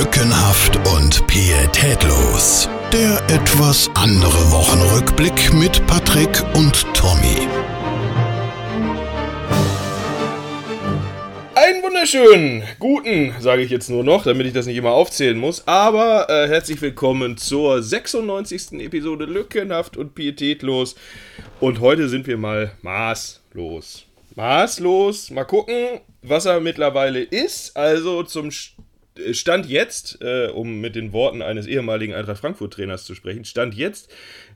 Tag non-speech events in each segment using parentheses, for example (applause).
Lückenhaft und pietätlos. Der etwas andere Wochenrückblick mit Patrick und Tommy. Einen wunderschönen, guten, sage ich jetzt nur noch, damit ich das nicht immer aufzählen muss. Aber äh, herzlich willkommen zur 96. Episode Lückenhaft und Pietätlos. Und heute sind wir mal maßlos. Maßlos. Mal gucken, was er mittlerweile ist. Also zum Stand jetzt, äh, um mit den Worten eines ehemaligen Eintracht Frankfurt-Trainers zu sprechen, Stand jetzt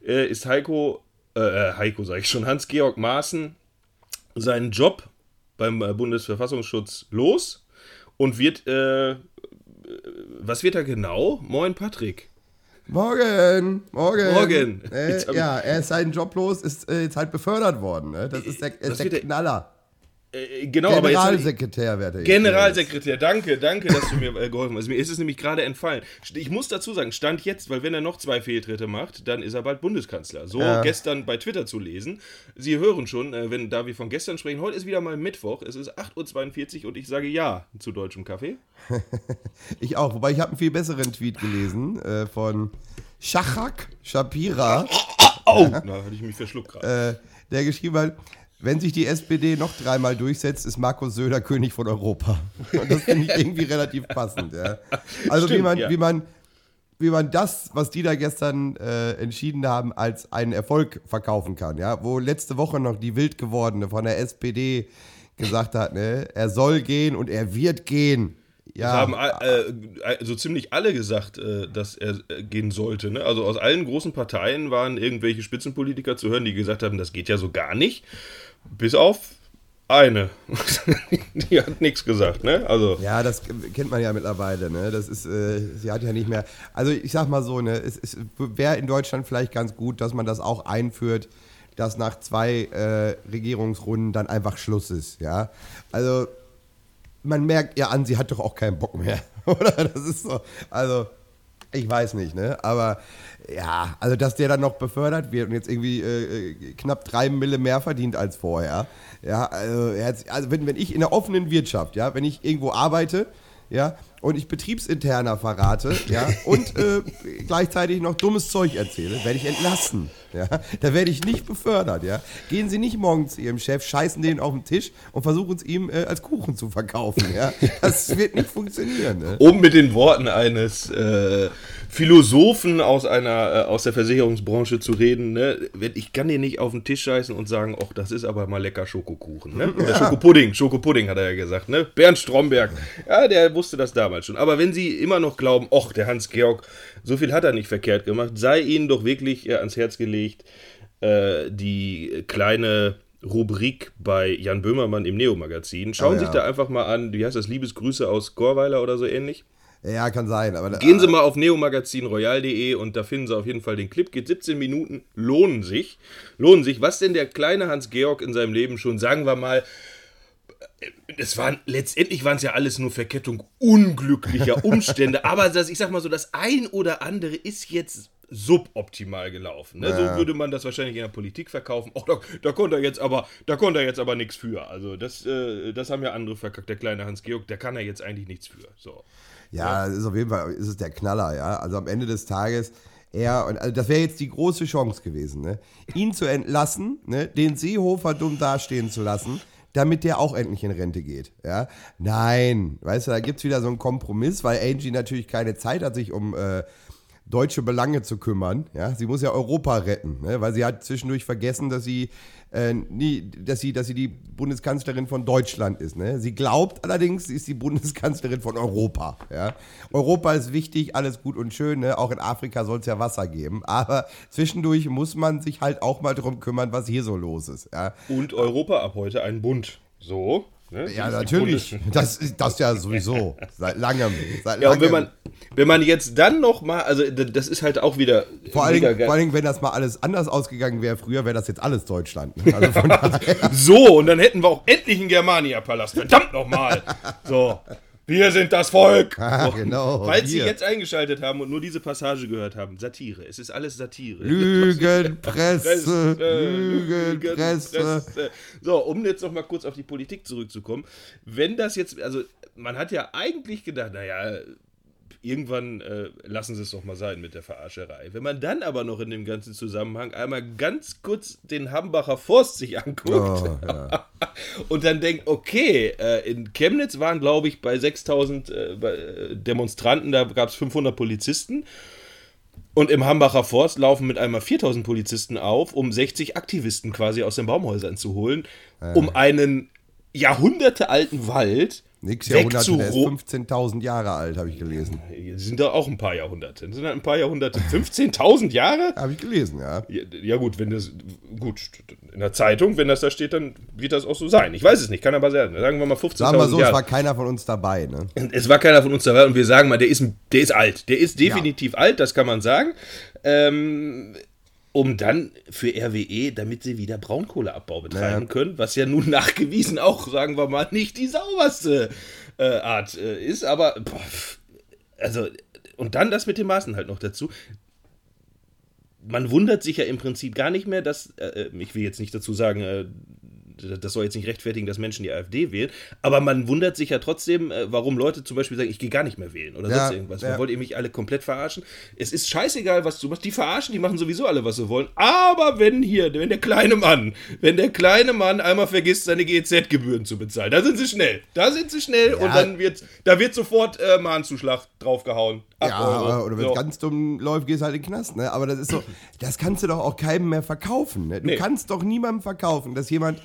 äh, ist Heiko, äh, äh Heiko sage ich schon, Hans-Georg Maaßen seinen Job beim äh, Bundesverfassungsschutz los und wird, äh, was wird er genau? Moin Patrick. Morgen, morgen. Morgen. Ja, er ist seinen Job los, ist jetzt halt befördert worden. Ne? Das ist der, ist der Knaller. Äh, genau, Generalsekretär aber werde ich. Generalsekretär, danke, danke, dass du mir äh, geholfen hast. Mir ist es nämlich gerade entfallen. Ich muss dazu sagen, Stand jetzt, weil wenn er noch zwei Fehltritte macht, dann ist er bald Bundeskanzler. So ja. gestern bei Twitter zu lesen. Sie hören schon, äh, wenn da wir von gestern sprechen, heute ist wieder mal Mittwoch, es ist 8.42 Uhr und ich sage ja zu deutschem Kaffee. (laughs) ich auch, wobei ich habe einen viel besseren Tweet gelesen äh, von Schachak Shapira. Oh, (laughs) da hatte ich mich verschluckt gerade. Äh, der geschrieben hat, wenn sich die SPD noch dreimal durchsetzt, ist Markus Söder König von Europa. Und das finde ich irgendwie relativ passend. Ja. Also Stimmt, wie, man, ja. wie, man, wie man das, was die da gestern äh, entschieden haben, als einen Erfolg verkaufen kann. Ja. Wo letzte Woche noch die wild gewordene von der SPD gesagt hat, ne, er soll gehen und er wird gehen. Ja. Das haben äh, so ziemlich alle gesagt, äh, dass er äh, gehen sollte. Ne? Also aus allen großen Parteien waren irgendwelche Spitzenpolitiker zu hören, die gesagt haben, das geht ja so gar nicht. Bis auf eine. (laughs) die hat nichts gesagt, ne? Also. Ja, das kennt man ja mittlerweile, ne? Das ist, äh, sie hat ja nicht mehr. Also ich sag mal so, ne, es, es wäre in Deutschland vielleicht ganz gut, dass man das auch einführt, dass nach zwei äh, Regierungsrunden dann einfach Schluss ist, ja. Also man merkt ja an, sie hat doch auch keinen Bock mehr, (laughs) oder? Das ist so. Also ich weiß nicht, ne? Aber ja, also dass der dann noch befördert wird und jetzt irgendwie äh, äh knapp drei Mille mehr verdient als vorher. Ja, also, also wenn, wenn ich in der offenen Wirtschaft, ja, wenn ich irgendwo arbeite, ja, und ich betriebsinterner verrate, ja, und äh, gleichzeitig noch dummes Zeug erzähle, werde ich entlassen. Ja, da werde ich nicht befördert, ja. Gehen Sie nicht morgen zu Ihrem Chef, scheißen den auf den Tisch und versuchen es ihm äh, als Kuchen zu verkaufen, ja. Das wird nicht funktionieren. Ne? Um mit den Worten eines äh, Philosophen aus einer äh, aus der Versicherungsbranche zu reden. Ne? Ich kann dir nicht auf den Tisch scheißen und sagen, ach, das ist aber mal lecker Schokokuchen. Ne? Ja. Schokopudding, Schokopudding hat er ja gesagt. Ne? Bernd Stromberg, ja, der wusste das damals schon. Aber wenn Sie immer noch glauben, ach, der Hans-Georg, so viel hat er nicht verkehrt gemacht, sei Ihnen doch wirklich äh, ans Herz gelegt, äh, die kleine Rubrik bei Jan Böhmermann im Neo-Magazin. Schauen oh, ja. Sie sich da einfach mal an, wie heißt das, Liebesgrüße aus Gorweiler oder so ähnlich. Ja, kann sein. Aber, Gehen Sie mal auf neomagazinroyal.de und da finden Sie auf jeden Fall den Clip. Geht 17 Minuten, lohnen sich. Lohnen sich. Was denn der kleine Hans-Georg in seinem Leben schon, sagen wir mal, es waren letztendlich waren es ja alles nur Verkettung unglücklicher (laughs) Umstände, aber das, ich sag mal so, das ein oder andere ist jetzt suboptimal gelaufen. Ne? Ja. So würde man das wahrscheinlich in der Politik verkaufen. Oh, da, da konnte er jetzt aber, da konnte er jetzt aber nichts für. Also das, äh, das haben ja andere verkackt. Der kleine Hans Georg, der kann er jetzt eigentlich nichts für. So. Ja, das ist auf jeden Fall ist es der Knaller, ja. Also am Ende des Tages, er, und also das wäre jetzt die große Chance gewesen, ne? ihn zu entlassen, ne? den Seehofer dumm dastehen zu lassen, damit der auch endlich in Rente geht. Ja? Nein, weißt du, da gibt es wieder so einen Kompromiss, weil Angie natürlich keine Zeit hat, sich um äh, deutsche Belange zu kümmern. Ja? Sie muss ja Europa retten, ne? weil sie hat zwischendurch vergessen, dass sie, äh, nie, dass, sie, dass sie die Bundeskanzlerin von Deutschland ist. Ne? Sie glaubt allerdings, sie ist die Bundeskanzlerin von Europa. Ja? Europa ist wichtig, alles gut und schön. Ne? Auch in Afrika soll es ja Wasser geben. Aber zwischendurch muss man sich halt auch mal darum kümmern, was hier so los ist. Ja? Und Europa ab heute ein Bund. So. Ne? Ja, natürlich. Das ist das ja sowieso. Seit langem. Seit ja, langem. und wenn man, wenn man jetzt dann noch mal, also das ist halt auch wieder. Vor allen, Dingen, vor allen Dingen, wenn das mal alles anders ausgegangen wäre früher, wäre das jetzt alles Deutschland. Ne? Also (laughs) so, und dann hätten wir auch endlich einen Germania-Palast. Verdammt nochmal. So. Wir sind das Volk! Ah, genau. Falls wir. Sie jetzt eingeschaltet haben und nur diese Passage gehört haben, Satire. Es ist alles Satire. (laughs) Lügenpresse, Lügenpresse. So, um jetzt noch mal kurz auf die Politik zurückzukommen. Wenn das jetzt, also man hat ja eigentlich gedacht, naja, irgendwann äh, lassen sie es doch mal sein mit der Verarscherei. Wenn man dann aber noch in dem ganzen Zusammenhang einmal ganz kurz den Hambacher Forst sich anguckt oh, ja. (laughs) und dann denkt, okay, äh, in Chemnitz waren, glaube ich, bei 6000 äh, äh, Demonstranten, da gab es 500 Polizisten. Und im Hambacher Forst laufen mit einmal 4000 Polizisten auf, um 60 Aktivisten quasi aus den Baumhäusern zu holen, um einen jahrhundertealten Wald Nix Jahrhunderte, der ist 15.000 Jahre alt, habe ich gelesen. Sind da auch ein paar Jahrhunderte. Sind da ein paar Jahrhunderte. 15.000 Jahre? Habe ich gelesen, ja. ja. ja. gut, wenn das, gut, in der Zeitung, wenn das da steht, dann wird das auch so sein. Ich weiß es nicht, kann aber sein. Sagen wir mal 15.000 Sagen wir so, Jahre. es war keiner von uns dabei, ne? Es war keiner von uns dabei und wir sagen mal, der ist, der ist alt. Der ist definitiv ja. alt, das kann man sagen. Ähm, um dann für RWE, damit sie wieder Braunkohleabbau betreiben naja. können, was ja nun (laughs) nachgewiesen auch, sagen wir mal, nicht die sauberste äh, Art äh, ist, aber boah, also und dann das mit den Maßen halt noch dazu. Man wundert sich ja im Prinzip gar nicht mehr, dass, äh, äh ich will jetzt nicht dazu sagen, äh, das soll jetzt nicht rechtfertigen, dass Menschen die AfD wählen, aber man wundert sich ja trotzdem, äh, warum Leute zum Beispiel sagen, ich gehe gar nicht mehr wählen oder ja, sonst irgendwas. Ja. Wollt ihr mich alle komplett verarschen? Es ist scheißegal, was du machst. Die verarschen, die machen sowieso alle, was sie wollen. Aber wenn hier, wenn der kleine Mann, wenn der kleine Mann einmal vergisst, seine GEZ-Gebühren zu bezahlen, da sind sie schnell. Da sind sie schnell ja. und dann wird, da wird sofort äh, Mahnzuschlag draufgehauen. Ja, Euro. oder wenn es so. ganz dumm läuft, gehst du halt in den Knast. Ne? Aber das ist so, das kannst du doch auch keinem mehr verkaufen. Ne? Du nee. kannst doch niemandem verkaufen, dass jemand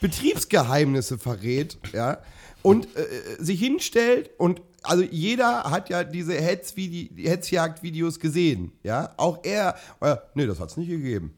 Betriebsgeheimnisse verrät, ja, und äh, sich hinstellt und also jeder hat ja diese Hetzjagd-Videos gesehen, ja, auch er, äh, nee, das hat es nicht gegeben.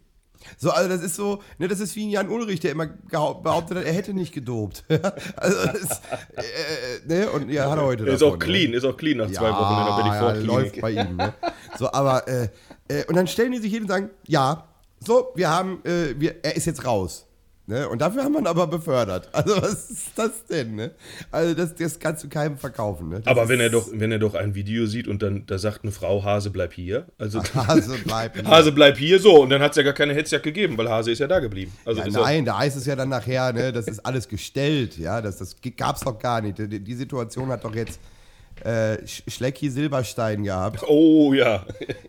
So, also das ist so, ne, das ist wie ein Jan Ulrich, der immer behauptet hat, er hätte nicht gedopt. (laughs) also das, äh, äh, ne, und ja, hat er heute. Ist davon, auch ne? clean, ne? ist auch clean nach zwei ja, Wochen in der Betty ja, läuft bei ihm. Ne? So, aber äh, äh, und dann stellen die sich hin und sagen, ja, so, wir haben, äh, wir, er ist jetzt raus. Ne? Und dafür haben wir ihn aber befördert. (laughs) Also was ist das denn? Ne? Also das, das kannst du keinem verkaufen. Ne? Aber wenn er doch, wenn er doch ein Video sieht und dann da sagt eine Frau, Hase bleib hier. Also (laughs) Hase bleib (laughs) hier. Hase bleib hier, so. Und dann hat es ja gar keine Hetzjagd gegeben, weil Hase ist ja da geblieben. Also ja, nein, da heißt es ja dann nachher, ne, das ist alles gestellt. Ja, das, das gab es doch gar nicht. Die, die Situation hat doch jetzt äh, Schlecki Silberstein gehabt. Oh ja.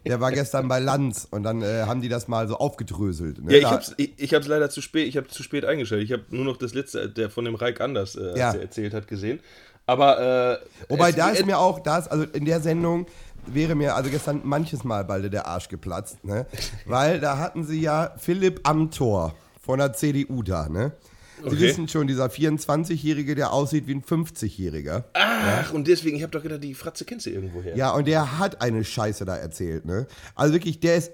Der war gestern bei Lanz und dann äh, haben die das mal so aufgedröselt. Ne? Ja, ich hab's, ich, ich hab's leider zu spät, ich habe zu spät eingestellt. Ich habe nur noch das letzte, der von dem Reik Anders äh, ja. erzählt hat, gesehen. Aber äh, Wobei, da ist mir auch, da ist, also in der Sendung wäre mir also gestern manches Mal bald der Arsch geplatzt, ne? (laughs) Weil da hatten sie ja Philipp Amthor von der CDU da, ne? Sie okay. wissen schon, dieser 24-Jährige, der aussieht wie ein 50-Jähriger. Ach, ja. und deswegen, ich habe doch gedacht, die Fratze kennst du irgendwo her. Ja, und der hat eine Scheiße da erzählt, ne? Also wirklich, der ist,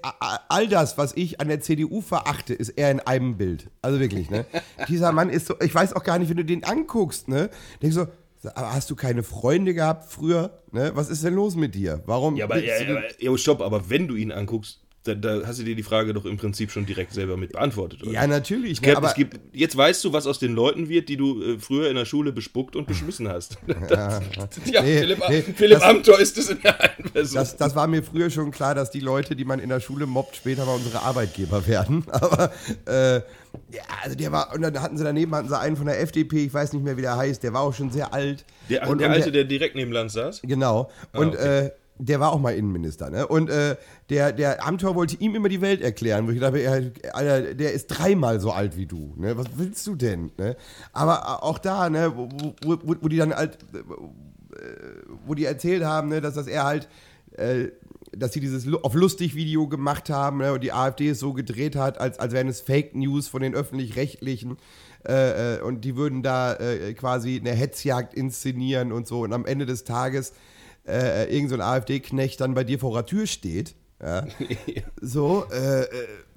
all das, was ich an der CDU verachte, ist er in einem Bild. Also wirklich, ne? (laughs) Dieser Mann ist so, ich weiß auch gar nicht, wenn du den anguckst, ne? Denkst so, aber hast du keine Freunde gehabt früher? Ne? Was ist denn los mit dir? Warum? Ja, aber, ja, ja, stopp, aber wenn du ihn anguckst, da, da, hast du dir die Frage doch im Prinzip schon direkt selber mit beantwortet, oder? Ja, natürlich. Ne, aber es gibt, jetzt weißt du, was aus den Leuten wird, die du äh, früher in der Schule bespuckt und beschmissen hast. (laughs) Das, ja, nee, Philipp, nee, Philipp das, Amthor ist es in der einen Person. Das, das, war mir früher schon klar, dass die Leute, die man in der Schule mobbt, später mal unsere Arbeitgeber werden. (laughs) Aber äh, ja, also der war, und dann hatten sie daneben hatten sie einen von der FDP, ich weiß nicht mehr, wie der heißt, der war auch schon sehr alt. Der, und, der und Alte, der, der direkt neben Land saß? Genau. Ah, und okay. äh, der war auch mal Innenminister, ne? Und äh, der, der Amtor wollte ihm immer die Welt erklären, wo ich dachte, er, Alter, der ist dreimal so alt wie du, ne? Was willst du denn? Ne? Aber auch da, ne, wo, wo, wo, die dann halt, äh, wo die erzählt haben, ne, dass das er halt, äh, dass sie dieses auf lustig Video gemacht haben ne, und die AfD es so gedreht hat, als, als wären es Fake News von den öffentlich-rechtlichen. Äh, äh, und die würden da äh, quasi eine Hetzjagd inszenieren und so. Und am Ende des Tages äh, irgend so ein AfD-Knecht dann bei dir vor der Tür steht. Ja. (laughs) so, äh, äh,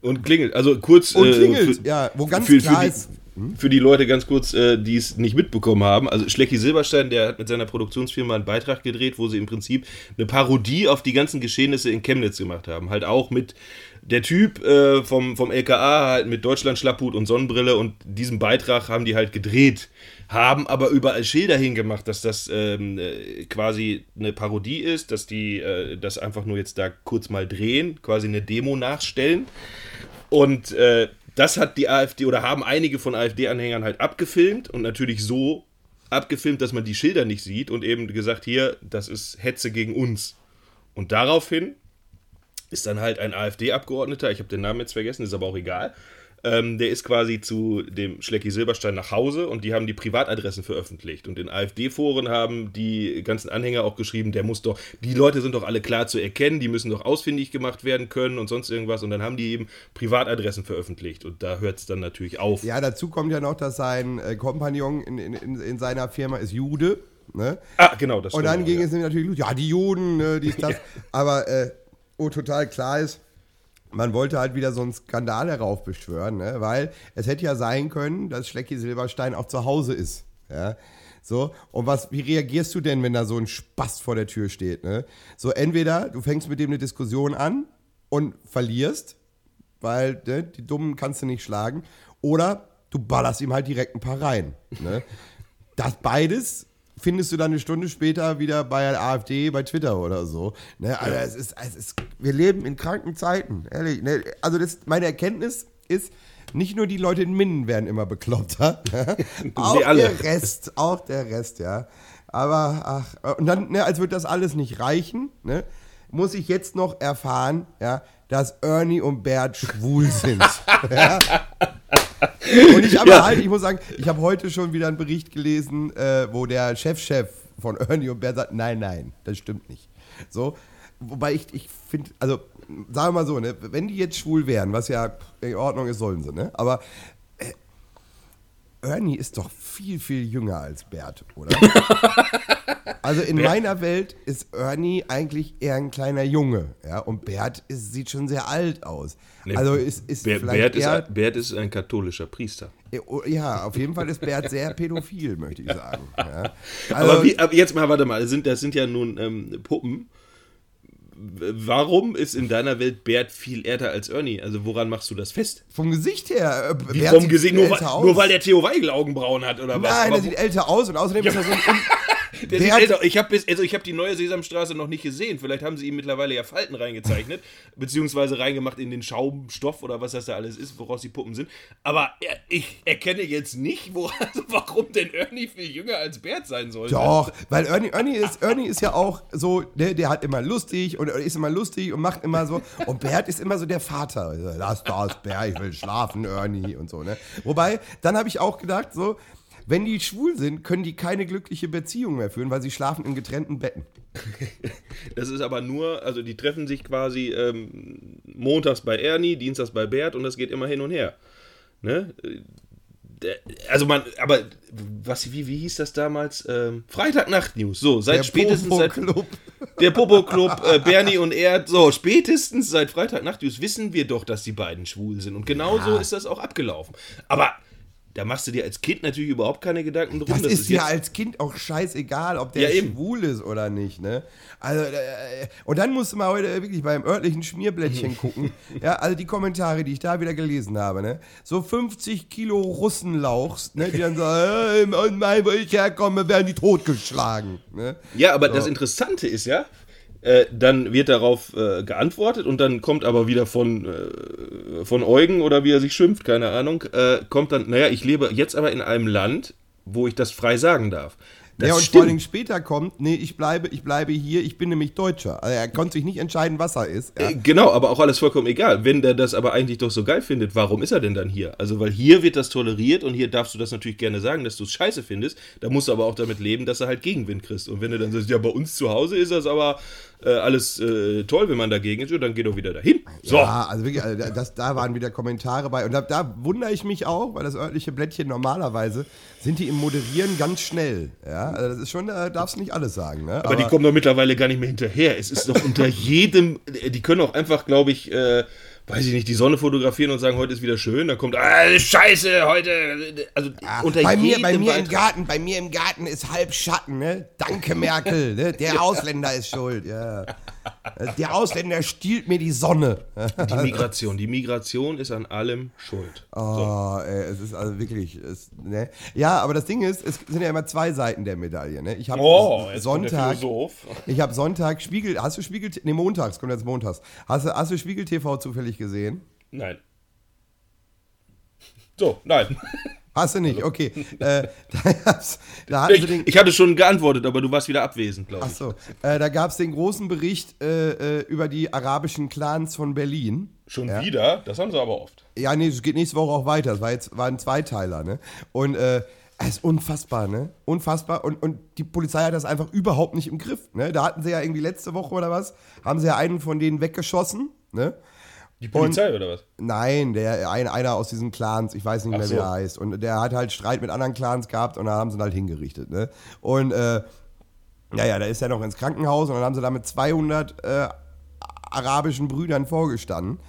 und klingelt. Also kurz. Und äh, klingelt, für, ja, wo ganz für, klar für die, ist. Hm? Für die Leute ganz kurz, äh, die es nicht mitbekommen haben. Also Schlecki Silberstein, der hat mit seiner Produktionsfirma einen Beitrag gedreht, wo sie im Prinzip eine Parodie auf die ganzen Geschehnisse in Chemnitz gemacht haben. Halt auch mit der Typ äh, vom, vom LKA halt mit Deutschland Schlapphut und Sonnenbrille und diesen Beitrag haben die halt gedreht haben aber überall Schilder hingemacht, dass das ähm, äh, quasi eine Parodie ist, dass die äh, das einfach nur jetzt da kurz mal drehen, quasi eine Demo nachstellen. Und äh, das hat die AfD oder haben einige von AfD-Anhängern halt abgefilmt und natürlich so abgefilmt, dass man die Schilder nicht sieht und eben gesagt, hier, das ist Hetze gegen uns. Und daraufhin ist dann halt ein AfD-Abgeordneter, ich habe den Namen jetzt vergessen, ist aber auch egal, ähm, der ist quasi zu dem Schlecki Silberstein nach Hause und die haben die Privatadressen veröffentlicht. Und in AfD-Foren haben die ganzen Anhänger auch geschrieben, der muss doch, die Leute sind doch alle klar zu erkennen, die müssen doch ausfindig gemacht werden können und sonst irgendwas. Und dann haben die eben Privatadressen veröffentlicht. Und da hört es dann natürlich auf. Ja, dazu kommt ja noch, dass sein äh, Kompagnon in, in, in seiner Firma ist Jude. Ne? Ah, genau, das Und dann auch, ging ja. es nämlich natürlich los, ja, die Juden, ne, dies, das. (laughs) Aber äh, wo total klar ist, man wollte halt wieder so einen Skandal heraufbeschwören, ne? weil es hätte ja sein können, dass Schlecki Silberstein auch zu Hause ist. Ja? So, und was, wie reagierst du denn, wenn da so ein Spast vor der Tür steht? Ne? So, entweder du fängst mit dem eine Diskussion an und verlierst, weil ne, die Dummen kannst du nicht schlagen, oder du ballerst ihm halt direkt ein paar rein. Ne? Das beides findest du dann eine Stunde später wieder bei der AfD, bei Twitter oder so. Ne? Also es ist, es ist, wir leben in kranken Zeiten, ehrlich. Ne? Also das, meine Erkenntnis ist, nicht nur die Leute in Minden werden immer bekloppter, (laughs) (laughs) auch alle. der Rest, auch der Rest, ja. Aber ach, und dann, ne, als würde das alles nicht reichen, ne, muss ich jetzt noch erfahren, ja, dass Ernie und Bert schwul (laughs) sind. ja. Und ich habe halt, ich muss sagen, ich habe heute schon wieder einen Bericht gelesen, äh, wo der Chefchef von Ernie und Bert sagt, nein, nein, das stimmt nicht. So, wobei ich, ich finde, also sagen wir mal so, ne, wenn die jetzt schwul wären, was ja in Ordnung ist, sollen sie, ne? Aber Ernie ist doch viel, viel jünger als Bert, oder? (laughs) Also in meiner Welt ist Ernie eigentlich eher ein kleiner Junge, ja, und Bert ist, sieht schon sehr alt aus. Nee, also ist, ist Bert, vielleicht Bert, ist, eher, ein- Bert ist ein katholischer Priester. ja, auf jeden Fall ist Bert sehr pädophil, möchte ich sagen. Ja. Also, aber, wie, aber jetzt mal, warte mal, das sind, das sind ja nun ähm, Puppen. Warum ist in deiner Welt Bert viel älter als Ernie? Also woran machst du das fest? vom Gesicht her. äh, Wie Bert vom Gesicht, nur, weil, nur weil der Theo Weigel Augenbrauen hat oder was? Nein, der sieht älter aus und außerdem ist er so ein. (laughs) Der Bert- älter. Ich habe also ich hab die neue Sesamstraße noch nicht gesehen. Vielleicht haben sie ihm mittlerweile ja Falten reingezeichnet, (laughs) beziehungsweise reingemacht in den Schaumstoff oder was das da alles ist, woraus die Puppen sind. Aber er, ich erkenne jetzt nicht, wo, also (laughs) warum denn Ernie viel jünger als Bert sein sollte. Doch, weil Ernie, Ernie, ist, Ernie ist ja auch so, der, der hat immer lustig und ist immer lustig und macht immer so. Und Bert ist immer so der Vater. Lass das, Bert, ich will schlafen, Ernie und so, ne? Wobei, dann habe ich auch gedacht, so, wenn die schwul sind, können die keine glückliche Beziehung mehr führen, weil sie schlafen in getrennten Betten. (laughs) Das ist aber nur, also die treffen sich quasi ähm, montags bei Ernie, dienstags bei Bert und das geht immer hin und her. Ne? Äh, Also man, aber was, wie, wie hieß das damals? Ähm, Freitagnacht-News. So, seit Der spätestens seit Popo-Club. der Popo-Club, äh, Bernie und er, so, spätestens seit Freitagnacht-News wissen wir doch, dass die beiden schwul sind. Und genau so ist das auch abgelaufen. Aber da machst du dir als Kind natürlich überhaupt keine Gedanken drum. Das, ist ja als Kind auch scheißegal, ob der Ja, schwul ist oder nicht, ne? Also, äh, und dann musst du mal heute wirklich beim örtlichen Schmierblättchen (laughs) gucken. ja, also die Kommentare, die ich da wieder gelesen habe, ne? So 50 Kilo Russenlauchs, ne? Die dann sagen, äh, und mein, wo ich herkomme, werden die totgeschlagen, ne? Ja, aber das Interessante ist ja, äh, dann wird darauf äh, geantwortet und dann kommt aber wieder von, äh, von Eugen oder wie er sich schimpft, keine Ahnung, äh, kommt dann, naja, ich lebe jetzt aber in einem Land, wo ich das frei sagen darf. Das ja, und vor stimmt. allen Dingen später kommt, nee, ich bleibe, ich bleibe hier, ich bin nämlich Deutscher. Also er konnte sich nicht entscheiden, was er ist. Ja. Äh, Genau, aber auch alles vollkommen egal. Wenn der das aber eigentlich doch so geil findet, warum ist er denn dann hier? Also, weil hier wird das toleriert und hier darfst du das natürlich gerne sagen, dass du es scheiße findest. Da musst du aber auch damit leben, dass er halt Gegenwind kriegst. Und wenn du dann sagst, ja, bei uns zu Hause ist das aber äh, alles äh, toll, wenn man dagegen ist, ja, dann geh doch wieder dahin. So. Ja, also wirklich, also das, da waren wieder Kommentare bei. Und da, da wundere ich mich auch, weil das örtliche Blättchen normalerweise sind die im Moderieren ganz schnell. Ja, also das ist schon, da darfst du nicht alles sagen. Ne? Aber, die kommen doch mittlerweile gar nicht mehr hinterher. Es ist doch unter (laughs) jedem, die können auch einfach, glaube ich, äh, weiß ich nicht, die Sonne fotografieren und sagen, heute ist wieder schön. Da kommt, ah, scheiße, heute. Also Ja, unter bei mir, bei mir im Garten, bei mir im Garten ist halb Schatten, ne? Danke, Merkel, ne? Der (laughs) Ausländer ist schuld, ja. Der Ausländer stiehlt mir die Sonne. Die Migration. Die Migration ist an allem schuld. Oh, ey, es ist also wirklich, es, ne? Ja, aber das Ding ist, es sind ja immer zwei Seiten der Medaille, ne? Ich habe Oh, Sonntag, ich habe Sonntag Spiegel, hast du Spiegel, ne, montags, kommt jetzt montags. Hast du, hast du Spiegel TV zufällig gesehen? Nein. So, nein. Hast du nicht, okay. Äh, (laughs) da da sie den, Ich, ich hatte schon geantwortet, aber du warst wieder abwesend, glaube ich. achso, äh, da gab es den großen Bericht äh, äh, über die arabischen Clans von Berlin. Schon wieder? Das haben sie aber oft. Ja, nee, es geht nächste Woche auch weiter. Es war jetzt war ein Zweiteiler, ne? Und äh, es ist unfassbar, ne? Unfassbar. Und, und die Polizei hat das einfach überhaupt nicht im Griff. Ne? Da hatten sie ja irgendwie letzte Woche oder was, haben sie ja einen von denen weggeschossen, ne? Die Polizei oder was? Nein, der ein, einer aus diesen Clans, ich weiß nicht mehr, Ach wie so. er heißt. Und der hat halt Streit mit anderen Clans gehabt und da haben sie ihn halt hingerichtet. Ne? Und äh, ja, ja, da ist er noch ins Krankenhaus und dann haben sie da mit 200 äh, arabischen Brüdern vorgestanden.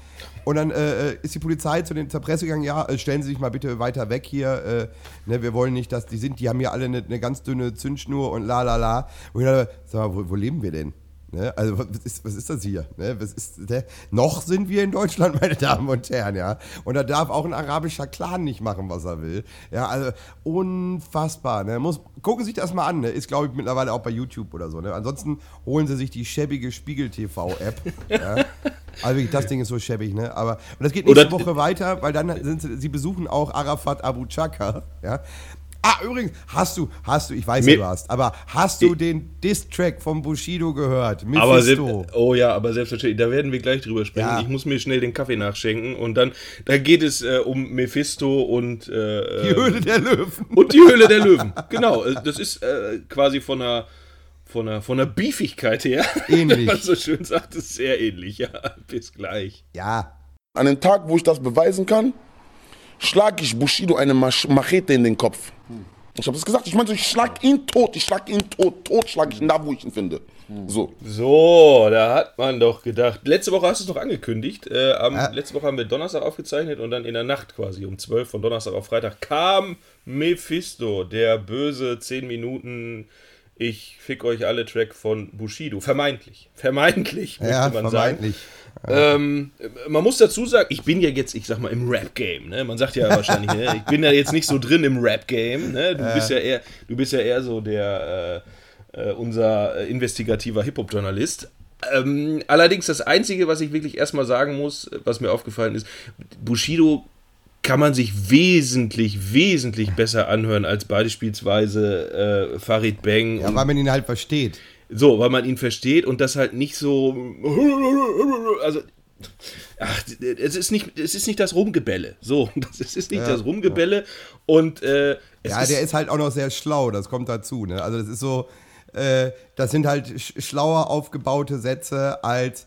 Und dann äh, ist die Polizei zu den zur Presse gegangen, ja, äh, stellen Sie sich mal bitte weiter weg hier. Äh, ne, wir wollen nicht, dass die sind, die haben hier alle eine, eine ganz dünne Zündschnur und la la la. Und ich dachte, sag mal, wo, wo leben wir denn? Ne? Also was ist, was ist das hier? Ne? Was ist, ne? Noch sind wir in Deutschland, (laughs) meine Damen und Herren, ja. Und da darf auch ein arabischer Clan nicht machen, was er will. Ja, also unfassbar. Ne? Muss, gucken Sie sich das mal an. Ne? Ist, glaube ich, mittlerweile auch bei YouTube oder so. Ne? Ansonsten holen Sie sich die schäbige Spiegel-TV-App. ja? (laughs) Also das Ding ist so schäbig, ne? Aber und das geht nächste Oder- Woche weiter, weil dann sind sie, sie besuchen auch Arafat Abu Chaka, ja. Ah, übrigens, hast du, hast du, ich weiß Mir- du hast, aber hast du den Diss-Track vom Bushido gehört? Aber Mephisto. selbst, oh ja, aber selbstverständlich, da werden wir gleich drüber sprechen. Ja. Ich muss mir schnell den Kaffee nachschenken und dann, da geht es äh, um Mephisto und äh, die Höhle der Löwen. und die Höhle der Löwen. Genau, äh, das ist äh, quasi von der von der von der Beefigkeit her, (laughs) Ähnlich. wenn man so schön sagt, ist sehr ähnlich. Ja, (laughs) bis gleich. Ja, An dem Tag, wo ich das beweisen kann, schlage ich Bushido eine Mach Machete in den Kopf. Ich habe es gesagt, ich meinte, ich schlag ihn tot, ich schlag ihn tot, tot schlag ich ihn da, wo ich ihn finde. So. So, da hat man doch gedacht. Letzte Woche hast du es doch angekündigt. Äh, am, Ja. Letzte Woche haben wir Donnerstag aufgezeichnet und dann in der Nacht quasi um 12 von Donnerstag auf Freitag kam Mephisto, der böse 10 Minuten Ich fick euch alle Track von Bushido. Vermeintlich. Vermeintlich, möchte ja, man sagen. vermeintlich. Ähm, man muss dazu sagen, ich bin ja jetzt, ich sag mal, im Rap-Game. Ne? Man sagt ja wahrscheinlich, ne? ich bin ja jetzt nicht so drin im Rap-Game. Ne? Du bist ja eher, du bist ja eher so der äh, äh, unser äh, investigativer Hip-Hop-Journalist. Ähm, allerdings das Einzige, was ich wirklich erstmal sagen muss, was mir aufgefallen ist, Bushido kann man sich wesentlich, wesentlich besser anhören als beispielsweise äh, Farid Bang Ja, weil man ihn halt versteht. so, weil man ihn versteht und das halt nicht so. Also. Ach, es ist nicht, es ist nicht das Rumgebälle. So, (laughs) es ist nicht Ja, das Rumgebälle. Und äh, Ja, der ist halt auch noch sehr schlau, das kommt dazu. Ne? Also das ist so, äh, das sind halt sch schlauer aufgebaute Sätze als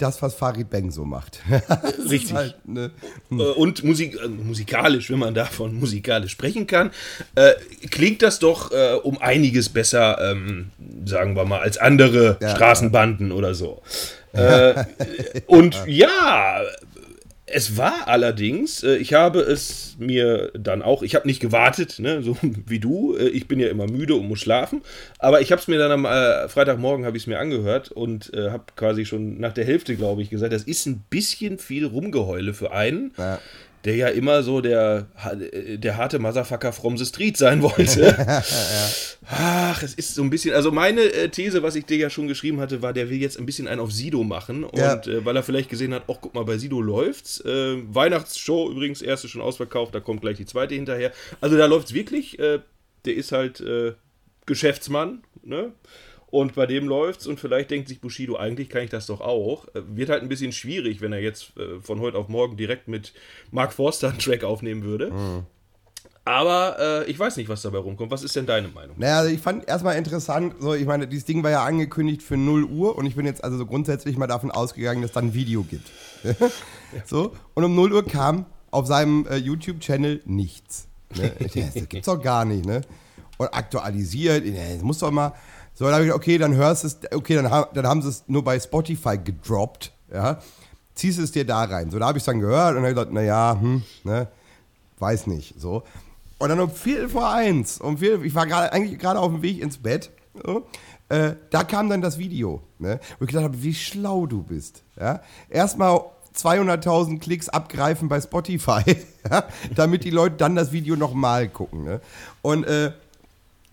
das, was Farid Bang so macht. (laughs) Richtig. Halt, ne? äh, und Musik, äh, musikalisch, wenn man (laughs) davon musikalisch sprechen kann, äh, klingt das doch äh, um einiges besser, ähm, sagen wir mal, als andere Ja, Straßenbanden oder so. Äh, (laughs) und ja, es war allerdings, äh, ich habe es mir dann auch, ich habe nicht gewartet, ne, so (laughs) wie du, äh, ich bin ja immer müde und muss schlafen, aber ich habe es mir dann am äh, Freitagmorgen habe ich es mir angehört und äh, habe quasi schon nach der Hälfte, glaube ich, gesagt, das ist ein bisschen viel Rumgeheule für einen, Ja. Der ja immer so der, der harte Motherfucker from the street sein wollte. (laughs) Ach, es ist so ein bisschen, also meine äh, These, was ich dir ja schon geschrieben hatte, war, der will jetzt ein bisschen einen auf Sido machen und Ja. äh, weil er vielleicht gesehen hat, ach guck mal, bei Sido läuft's. Äh, Weihnachtsshow übrigens, erste schon ausverkauft, da kommt gleich die zweite hinterher. Also da läuft's wirklich, äh, der ist halt äh, Geschäftsmann, ne? Und bei dem läuft's und vielleicht denkt sich Bushido, eigentlich kann ich das doch auch. Äh, Wird halt ein bisschen schwierig, wenn er jetzt äh, von heute auf morgen direkt mit Mark Forster einen Track aufnehmen würde. Aber äh, ich weiß nicht, was dabei rumkommt. Was ist denn deine Meinung? Naja, also ich fand erstmal interessant, so, ich meine, dieses Ding war ja angekündigt für 0 Uhr und ich bin jetzt also so grundsätzlich mal davon ausgegangen, dass es dann ein Video gibt. (laughs) so, und um 0 Uhr kam auf seinem äh, YouTube-Channel nichts. Ne? Das gibt's doch gar nicht, ne? Und aktualisiert, das muss doch mal. So, dann habe ich, okay, dann hörst du es, okay, dann, dann haben sie es nur bei Spotify gedroppt, ja. Ziehst es dir da rein. So, da habe ich es dann gehört und habe gesagt, naja, hm, ne, weiß nicht, so. Und dann um Viertel vor eins, um Viertel, ich war gerade eigentlich gerade auf dem Weg ins Bett, so, äh, da kam dann das Video, ne, wo ich gedacht habe, wie schlau du bist, ja. Erstmal 200.000 Klicks abgreifen bei Spotify, (laughs) ja, damit die Leute dann das Video nochmal gucken, ne. Und, äh,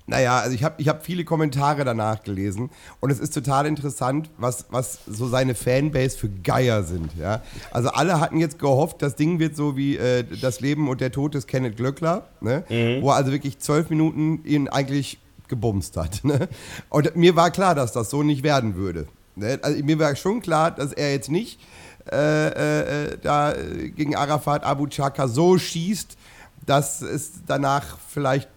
Naja, also ich habe ich hab viele Kommentare danach gelesen und es ist total interessant, was, was so seine Fanbase für Geier sind. Ja? Also alle hatten jetzt gehofft, das Ding wird so wie äh, das Leben und der Tod des Kenneth Glöckler, ne? wo er also wirklich zwölf Minuten ihn eigentlich gebumst hat. Ne? Und mir war klar, dass das so nicht werden würde. Ne? Also mir war schon klar, dass er jetzt nicht äh, äh, da gegen Arafat Abu Chaka so schießt, dass es danach vielleicht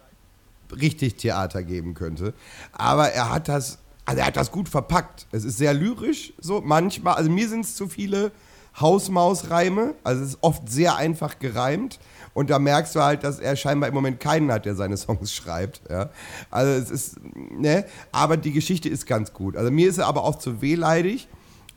richtig Theater geben könnte. Aber er hat das, also er hat das gut verpackt. Es ist sehr lyrisch, so manchmal. Also mir sind es zu viele Hausmausreime. Also es ist oft sehr einfach gereimt. Und da merkst du halt, dass er scheinbar im Moment keinen hat, der seine Songs (laughs) schreibt. Ja. Also es ist, ne, aber die Geschichte ist ganz gut. Also mir ist er aber auch zu wehleidig.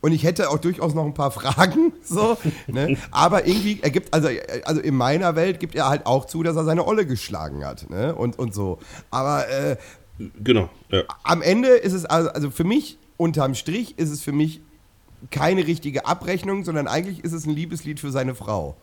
Und ich hätte auch durchaus noch ein paar Fragen, (laughs) so, ne? Aber irgendwie, er gibt, also, also in meiner Welt gibt er halt auch zu, dass er seine Olle geschlagen hat, ne? Und, und so. Aber äh, Genau, ja. am Ende ist es, also, also für mich, unterm Strich, ist es für mich keine richtige Abrechnung, sondern eigentlich ist es ein Liebeslied für seine Frau.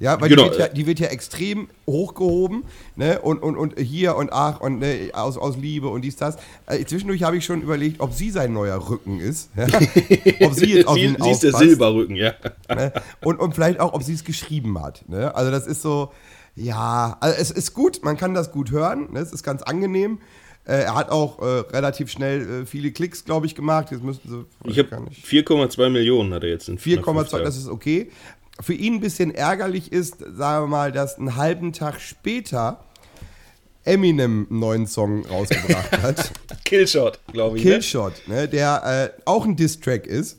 Ja, weil Genau, die, wird ja, äh. die wird ja extrem hochgehoben, ne? Und, und, und hier und ach und ne, aus, aus Liebe und dies, das. Äh, zwischendurch habe ich schon überlegt, ob sie sein neuer Rücken ist. Ja? (laughs) ob sie jetzt auf sie, ihn sie ist der Silberrücken, ja. Ne? Und, und vielleicht auch, ob sie es geschrieben hat. Ne? Also das ist so, ja, also es ist gut, man kann das gut hören, ne? es ist ganz angenehm. Äh, er hat auch äh, relativ schnell äh, viele Klicks, glaube ich, gemacht. Jetzt müssten sie, Ich habe 4,2 Millionen hat er jetzt in nach fünf 4,2, Tagen. das ist okay. Für ihn ein bisschen ärgerlich ist, sagen wir mal, dass einen halben Tag später Eminem einen neuen Song rausgebracht hat. (laughs) Killshot, glaube ich. ne? Killshot, ne, der äh, auch ein Diss-Track ist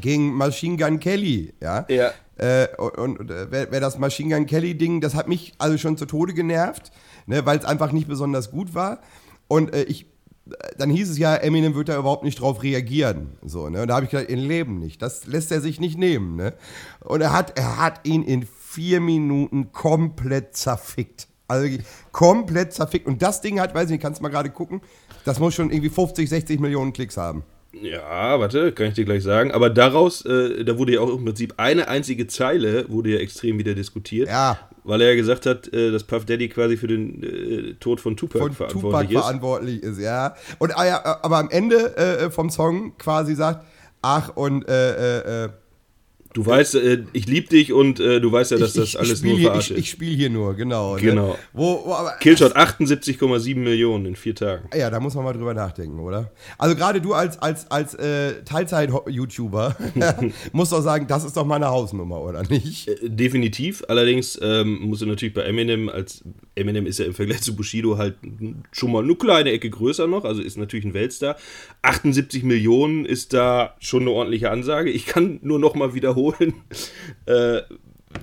gegen Machine Gun Kelly, ja. Ja. Äh, und und äh, wer, wer das Machine Gun Kelly-Ding, das hat mich also schon zu Tode genervt, ne, weil es einfach nicht besonders gut war. Und äh, ich, dann hieß es ja, Eminem wird da überhaupt nicht drauf reagieren. So, ne? Und da habe ich gesagt, im Leben nicht. Das lässt er sich nicht nehmen. Ne? Und er hat, er hat ihn in vier Minuten komplett zerfickt. Also komplett zerfickt. Und das Ding hat, weiß ich nicht, kannst du mal gerade gucken, das muss schon irgendwie 50, 60 Millionen Klicks haben. Ja, warte, kann ich dir gleich sagen. Aber daraus, äh, da wurde ja auch im Prinzip eine einzige Zeile, wurde ja extrem wieder diskutiert. Ja. Weil er ja gesagt hat, äh, dass Puff Daddy quasi für den äh, Tod von Tupac von verantwortlich Tupac ist. verantwortlich ist, ja. Und ah ja, aber am Ende äh, vom Song quasi sagt, ach und äh, äh, äh, Du weißt, äh, ich lieb dich und äh, du weißt ja, dass das alles spiel nur verarscht ich, ist. ich spiele hier nur, genau. Genau. Ne? Wo, wo, aber, Killshot 78,7 Millionen in vier Tagen. Ja, da muss man mal drüber nachdenken, oder? Also gerade du als, als, als äh, Teilzeit-YouTuber (laughs) musst doch sagen, das ist doch meine Hausnummer, oder nicht? Äh, Definitiv. Allerdings ähm, musst du natürlich bei Eminem, als Eminem ist ja im Vergleich zu Bushido halt schon mal eine kleine Ecke größer noch, also ist natürlich ein Weltstar. 78 Millionen ist da schon eine ordentliche Ansage. Ich kann nur noch mal wiederholen. Äh,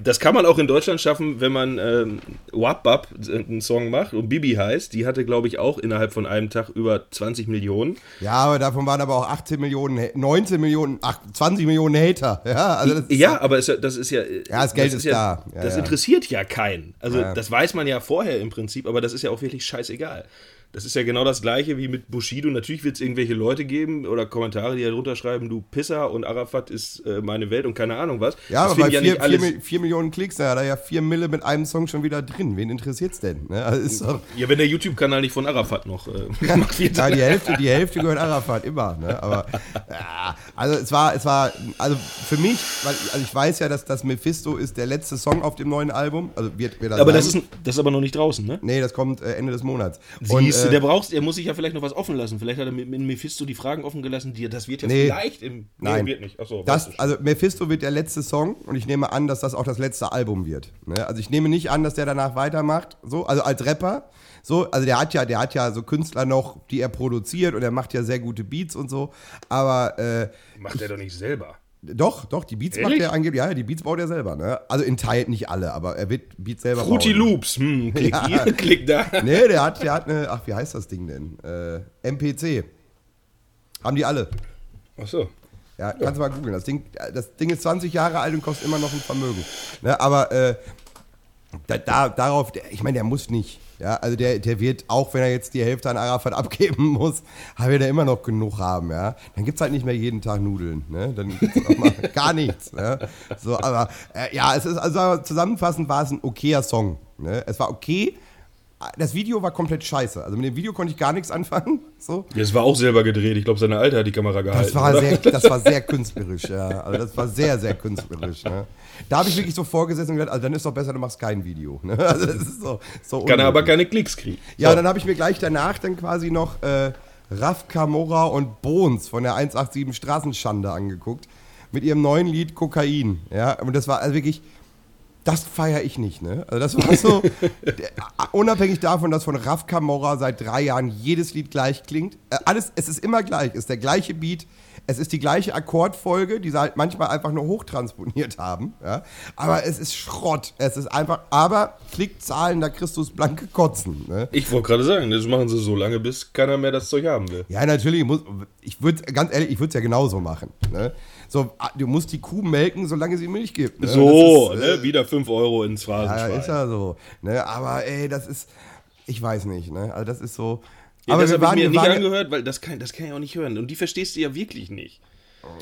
das kann man auch in Deutschland schaffen, wenn man ähm, Wap Bap einen Song macht und Bibi heißt. Die hatte, glaube ich, auch innerhalb von einem Tag über 20 Millionen. Ja, aber davon waren aber auch 18 Millionen, 19 Millionen, ach, 20 Millionen Hater. (laughs) Ja, also das ist Ja, aber es, das ist ja. Ja, das Geld ist ja, da. Ja, das interessiert ja keinen. Also, das weiß man ja vorher im Prinzip, aber das ist ja auch wirklich scheißegal. Das ist ja genau das gleiche wie mit Bushido. Natürlich wird es irgendwelche Leute geben oder Kommentare, die da drunter schreiben, du Pisser und Arafat ist äh, meine Welt und keine Ahnung was. Ja, das aber bei finden 4 nicht alles. vier, vier Millionen Klicks, da hat er ja 4 Mille mit einem Song schon wieder drin. Wen interessiert's denn? Ne? Also, Ja, wenn der YouTube-Kanal nicht von Arafat noch äh, gemacht (laughs) wird. ja, die Hälfte, die Hälfte gehört Arafat immer. Ne? Aber ja, also es war, es war, also für mich, weil also ich weiß ja, dass das Mephisto ist der letzte Song auf dem neuen Album. Also wird, wird das aber sein. das ist, das ist aber noch nicht draußen, ne? Nee, das kommt äh, Ende des Monats. Siehst du, äh, der brauchst, der muss sich ja vielleicht noch was offen lassen. Vielleicht hat er mit, mit Mephisto die Fragen offen gelassen, die, das wird ja Nee. vielleicht im. Nee, Nein. wird nicht. Achso, Das, also Mephisto wird der letzte Song und ich nehme an, dass das auch das letzte Album wird. Ne? Also ich nehme nicht an, dass der danach weitermacht, so, also als Rapper. So, also der hat ja, der hat ja so Künstler noch, die er produziert und er macht ja sehr gute Beats und so. Aber äh, Macht er doch nicht selber. Doch, doch, die Beats Ehrlich? macht er angeblich, ja, die Beats baut er selber, ne? Also in Teil nicht alle, aber er wird Beats selber Fruity bauen. Loops, hm, (laughs) klick Ja. hier, klick da. Nee, der hat, der hat eine, ach, wie heißt das Ding denn? Äh, MPC. Haben die alle. Achso. Ja, kannst du mal googeln. Das Ding, das Ding ist 20 Jahre alt und kostet immer noch ein Vermögen. Ne, aber äh, da, da, darauf, ich meine, der muss nicht. Ja, also der, der wird, auch wenn er jetzt die Hälfte an Arafat abgeben (laughs) muss, wird er immer noch genug haben, ja. Dann gibt es halt nicht mehr jeden Tag Nudeln, ne? Dann gibt's auch mal (laughs) gar nichts. Ne? So, aber äh, ja, es ist, also zusammenfassend war es ein okayer Song. Ne? Es war okay, das Video war komplett scheiße. Also mit dem Video konnte ich gar nichts anfangen. (laughs) So. Ja, es war auch selber gedreht. Ich glaube, seine Alte hat die Kamera gehalten. Das war, oder? sehr, das war sehr (laughs) künstlerisch, ja. Also das war sehr, sehr künstlerisch. Ne? Da habe ich wirklich so vorgesessen und gedacht, also dann ist doch besser, du machst kein Video. Ne? (laughs) Also das ist so, so Kann er aber keine Klicks kriegen. Ja, So. und dann habe ich mir gleich danach dann quasi noch äh, Raf Kamora und Bones von der 187 Straßenschande angeguckt. Mit ihrem neuen Lied Kokain. Ja, und das war also wirklich, das feiere ich nicht, ne? Also das war so, unabhängig davon, dass von Raf Kamora seit drei Jahren jedes Lied gleich klingt. Äh, alles, es ist immer gleich, es ist der gleiche Beat, es ist die gleiche Akkordfolge, die sie halt manchmal einfach nur hochtransponiert haben. Ja? Aber es ist Schrott. Es ist einfach, aber Klickzahlen, da Christus blanke Kotzen. Ne? Ich wollte gerade sagen, das machen sie so lange, bis keiner mehr das Zeug haben will. Ja, natürlich, muss, ich würde, ganz ehrlich, ich würde es ja genauso machen. Ne? So, ah, du musst die Kuh melken, solange sie Milch gibt. Ne? So, ist, äh, ne? wieder 5 Euro ins Ja, Phrasenschwein. ist ja so. Ne? Aber ey, das ist, ich weiß nicht, ne? Also das ist so. Ja, aber das wir habe ich mir nicht angehört, weil das kann, das kann ich auch nicht hören. Und die verstehst du ja wirklich nicht.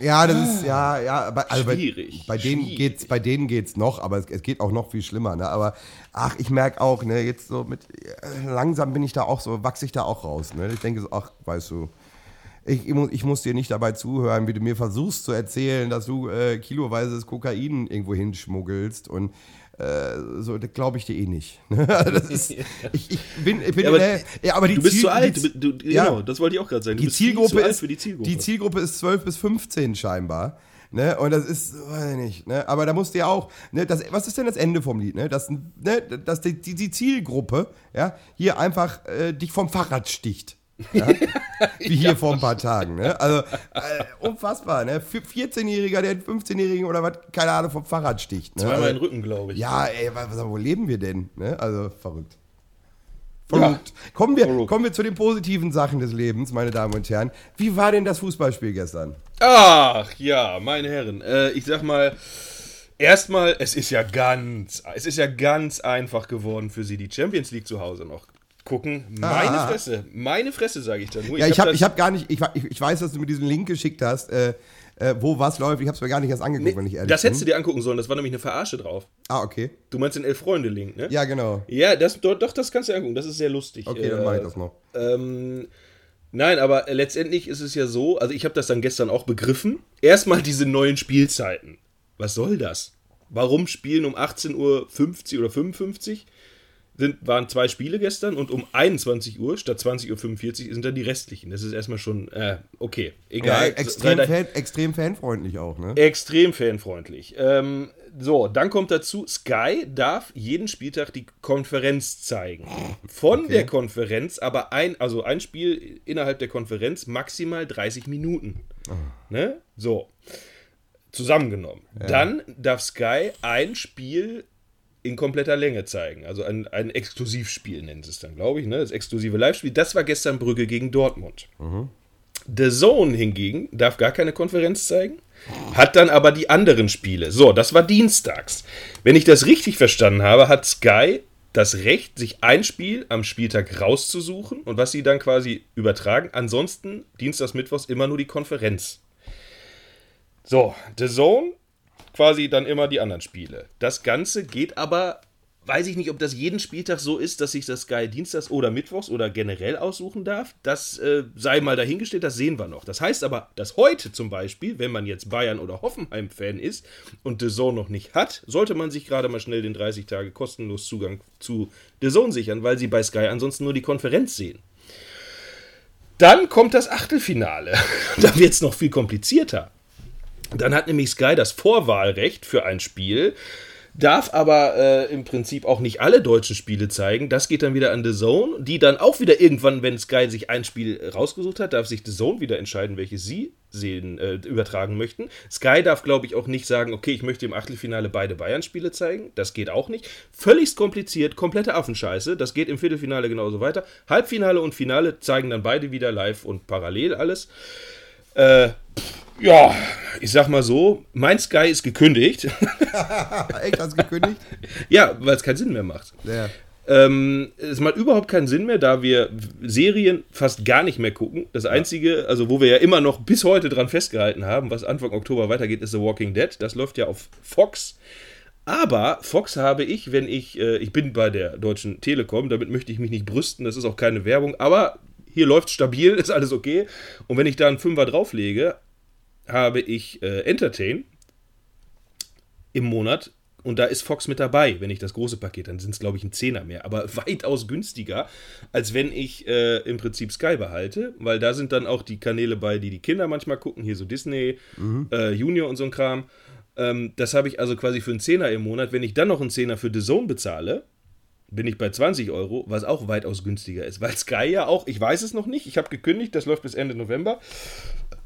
ja, das ist, ja, ja, bei, also Schwierig, Bei, bei denen schwierig. geht's, bei denen geht's noch, aber es, es geht auch noch viel schlimmer, ne? Aber ach, ich merke auch, ne, jetzt so mit, äh, langsam bin ich da auch so, wachse ich da auch raus, ne? Ich denke so, ach, weißt du, ich, ich, muss, dir nicht dabei zuhören, wie du mir versuchst zu erzählen, dass du äh, kiloweise Kokain irgendwo hinschmuggelst und äh, so, glaube ich dir eh nicht. (laughs) das ist, (laughs) ich, ich bin, ich bin Ja, aber, äh, ja, aber die du bist Ziel- zu alt. die- Du, du, ja. Genau, das wollte ich auch gerade sagen. Du die Zielgruppe ist für die Zielgruppe. Die Zielgruppe ist 12 bis 15 scheinbar. Ne? Und das ist, weiß ich nicht, ne? Aber da musst du ja auch, ne, das, was ist denn das Ende vom Lied? Ne? Dass, ne, dass die, die, die Zielgruppe ja, hier einfach äh, dich vom Fahrrad sticht. (laughs) Ja? Wie hier vor ein paar Tagen. Ne? Also äh, unfassbar. Ne? Für 14-Jähriger, der einen 15-Jährigen oder was, keine Ahnung, vom Fahrrad sticht. Ne? Zweimal in also, den Rücken, glaube ich. ja, ey, was, wo leben wir denn? Ne? Also verrückt. Verrückt. Kommen, wir, Verrückt. kommen wir zu den positiven Sachen des Lebens, meine Damen und Herren. Wie war denn das Fußballspiel gestern? Ach ja, meine Herren. Äh, ich sag mal, erstmal, es ist ja ganz, es ist ja ganz einfach geworden für sie, die Champions League zu Hause noch gucken. Meine Ah. Fresse, meine Fresse, sage ich dann nur. Ja, ich habe das- ich hab gar nicht, ich, ich, weiß, dass du mir diesen Link geschickt hast, äh, äh, wo was läuft. Ich habe es mir gar nicht erst angeguckt, wenn ich ehrlich das bin. hättest du dir angucken sollen, das war nämlich eine Verarsche drauf. Ah, okay. Du meinst den Elf-Freunde-Link, ne? Ja, genau. Ja, das, doch, doch, das kannst du dir angucken, das ist sehr lustig. Okay, dann Äh, mache ich das noch. Ähm, nein, aber letztendlich ist es ja so, also ich habe das dann gestern auch begriffen. Erstmal diese neuen Spielzeiten. Was soll das? Warum spielen um 18.50 Uhr oder 55 sind, waren zwei Spiele gestern und um 21 Uhr statt 20.45 Uhr sind dann die restlichen. Das ist erstmal schon, äh, okay, Ja, egal. Sei extrem, fan, extrem fanfreundlich auch, ne? Extrem fanfreundlich. Ähm, so, dann kommt dazu, Sky darf jeden Spieltag die Konferenz zeigen. Von der Konferenz, aber ein, also ein Spiel innerhalb der Konferenz maximal 30 Minuten. Ne? So. Zusammengenommen. Dann darf Sky ein Spiel in kompletter Länge zeigen. Also ein, ein Exklusivspiel nennt es dann, glaube ich, ne? Das exklusive Live-Spiel. Das war gestern Brügge gegen Dortmund. The Zone hingegen darf gar keine Konferenz zeigen, hat dann aber die anderen Spiele. So, das war dienstags. Wenn ich das richtig verstanden habe, hat Sky das Recht, sich ein Spiel am Spieltag rauszusuchen und was sie dann quasi übertragen. Ansonsten dienstags, mittwochs immer nur die Konferenz. So, The Zone quasi dann immer die anderen Spiele. Das Ganze geht aber, weiß ich nicht, ob das jeden Spieltag so ist, dass sich das Sky Dienstags oder Mittwochs oder generell aussuchen darf. Das äh, sei mal dahingestellt, das sehen wir noch. Das heißt aber, dass heute zum Beispiel, wenn man jetzt Bayern- oder Hoffenheim-Fan ist und The Zone noch nicht hat, sollte man sich gerade mal schnell den 30 Tage kostenlos Zugang zu The Zone sichern, weil sie bei Sky ansonsten nur die Konferenz sehen. Dann kommt das Achtelfinale. (laughs) da wird es noch viel komplizierter. Dann hat nämlich Sky das Vorwahlrecht für ein Spiel, darf aber äh, im Prinzip auch nicht alle deutschen Spiele zeigen. Das geht dann wieder an The Zone, die dann auch wieder irgendwann, wenn Sky sich ein Spiel rausgesucht hat, darf sich The Zone wieder entscheiden, welches sie sehen, äh, übertragen möchten. Sky darf, glaube ich, auch nicht sagen, okay, ich möchte im Achtelfinale beide Bayern-Spiele zeigen. Das geht auch nicht. Völligst kompliziert, komplette Affenscheiße. Das geht im Viertelfinale genauso weiter. Halbfinale und Finale zeigen dann beide wieder live und parallel alles. Äh, ja, ich sag mal so, mein Sky ist gekündigt. (laughs) Echt, hast du gekündigt? (laughs) ja, weil es keinen Sinn mehr macht. Ja. Ähm, es macht überhaupt keinen Sinn mehr, da wir Serien fast gar nicht mehr gucken. Das Einzige, also wo wir ja immer noch bis heute dran festgehalten haben, was Anfang Oktober weitergeht, ist The Walking Dead. Das läuft ja auf Fox. Aber Fox habe ich, wenn ich, äh, ich bin bei der Deutschen Telekom, damit möchte ich mich nicht brüsten, das ist auch keine Werbung, aber hier läuft stabil, (laughs) ist alles okay. Und wenn ich da einen Fünfer drauflege, habe ich äh, Entertain im Monat und da ist Fox mit dabei, wenn ich das große Paket, dann sind es glaube ich ein Zehner mehr, aber (laughs) weitaus günstiger, als wenn ich äh, im Prinzip Sky behalte, weil da sind dann auch die Kanäle bei, die die Kinder manchmal gucken, hier so Disney, äh, Junior und so ein Kram. Ähm, das habe ich also quasi für einen Zehner im Monat. Wenn ich dann noch einen Zehner für The Zone bezahle, bin ich bei 20 Euro, was auch weitaus günstiger ist, weil Sky ja auch, ich weiß es noch nicht, ich habe gekündigt, das läuft bis Ende November.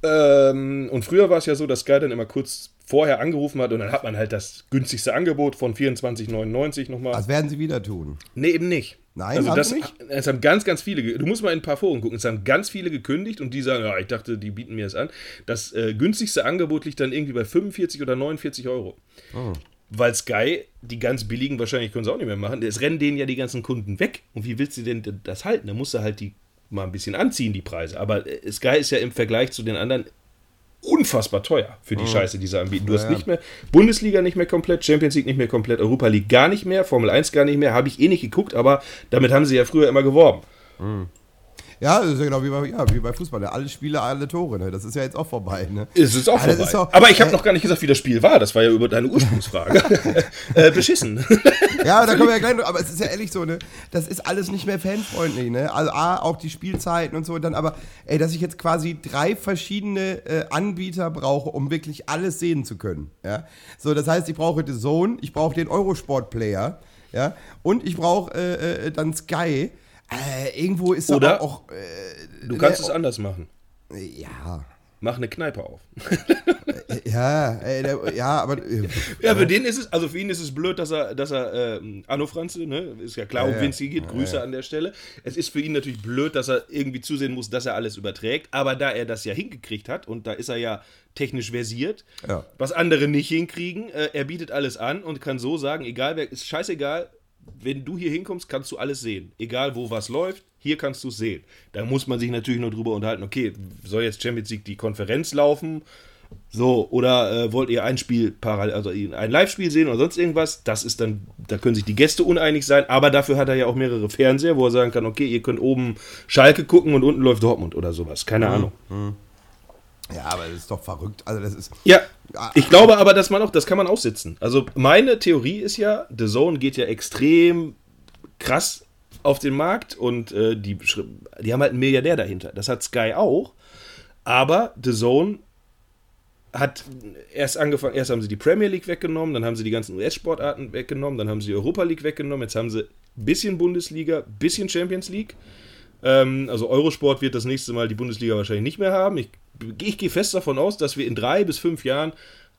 Ähm, und früher war es ja so, dass Sky dann immer kurz vorher angerufen hat und dann hat man halt das günstigste Angebot von 24,99 nochmal. Das werden sie wieder tun. nee, eben nicht. Nein, also das nicht? Es haben ganz, ganz viele, du musst mal in ein paar Foren gucken, es haben ganz viele gekündigt und die sagen, ja, ich dachte, die bieten mir das an. Das äh, günstigste Angebot liegt dann irgendwie bei 45 oder 49 Euro. Oh. Weil Sky, die ganz billigen, wahrscheinlich können sie auch nicht mehr machen, es rennen denen ja die ganzen Kunden weg. Und wie willst du denn das halten? Da musst du halt die mal ein bisschen anziehen, die Preise. Aber äh, Sky ist ja im Vergleich zu den anderen unfassbar teuer für die Scheiße, die sie anbieten. Du hast Oh. Nicht mehr Bundesliga nicht mehr komplett, Champions League nicht mehr komplett, Europa League gar nicht mehr, Formel 1 gar nicht mehr, habe ich eh nicht geguckt, aber damit haben sie ja früher immer geworben. Ja, das ist ja genau wie bei, ja, wie bei Fußball. Ne? Alle Spiele, alle Tore. Ne? Das ist ja jetzt auch vorbei. Ne? Es ist auch Ah, das vorbei. ist doch- aber ich habe äh, noch gar nicht gesagt, wie das Spiel war. Das war ja über deine Ursprungsfrage. (laughs) äh, beschissen. (laughs) Ja, da kommen wir ja gleich noch, aber es ist ja ehrlich so, ne? Das ist alles nicht mehr fanfreundlich, ne? Also A, auch die Spielzeiten und so, dann aber, ey, dass ich jetzt quasi drei verschiedene äh, Anbieter brauche, um wirklich alles sehen zu können. Ja. So, das heißt, ich brauche The Zone, ich brauche den Eurosport-Player, ja, und ich brauche äh, äh, dann Sky. Äh, irgendwo ist Oder- auch. auch äh, Du kannst ne, es anders machen. Ja. Mach eine Kneipe auf. Ja, ey, der, ja, aber. Äh, Ja, für den ist es, also für ihn ist es blöd, dass er, dass er, ähm, Anno Franze, ne, ist ja klar, um Ja, ja. wen es hier geht, Grüße an der Stelle. Es ist für ihn natürlich blöd, dass er irgendwie zusehen muss, dass er alles überträgt, aber da er das ja hingekriegt hat und da ist er ja technisch versiert, Ja. was andere nicht hinkriegen, äh, er bietet alles an und kann so sagen, egal wer, ist scheißegal, wenn du hier hinkommst, kannst du alles sehen. Egal wo was läuft, hier kannst du es sehen. Da muss man sich natürlich nur drüber unterhalten, okay, soll jetzt Champions League die Konferenz laufen? So, oder äh, wollt ihr ein Spiel parallel, also ein Live-Spiel sehen oder sonst irgendwas? Das ist dann, da können sich die Gäste uneinig sein, aber dafür hat er ja auch mehrere Fernseher, wo er sagen kann, okay, ihr könnt oben Schalke gucken und unten läuft Dortmund oder sowas. Keine Ahnung. ja, aber das ist doch verrückt. Also, das ist. Ja, ich glaube aber, dass man auch, das kann man aussitzen. Also meine Theorie ist ja, The Zone geht ja extrem krass auf den Markt und äh, die, die haben halt einen Milliardär dahinter. Das hat Sky auch, aber The Zone hat erst angefangen, erst haben sie die Premier League weggenommen, dann haben sie die ganzen US-Sportarten weggenommen, dann haben sie die Europa League weggenommen, jetzt haben sie ein bisschen Bundesliga, bisschen Champions League. Ähm, also Eurosport wird das nächste Mal die Bundesliga wahrscheinlich nicht mehr haben. Ich, ich gehe fest davon aus, dass wir in drei bis fünf Jahren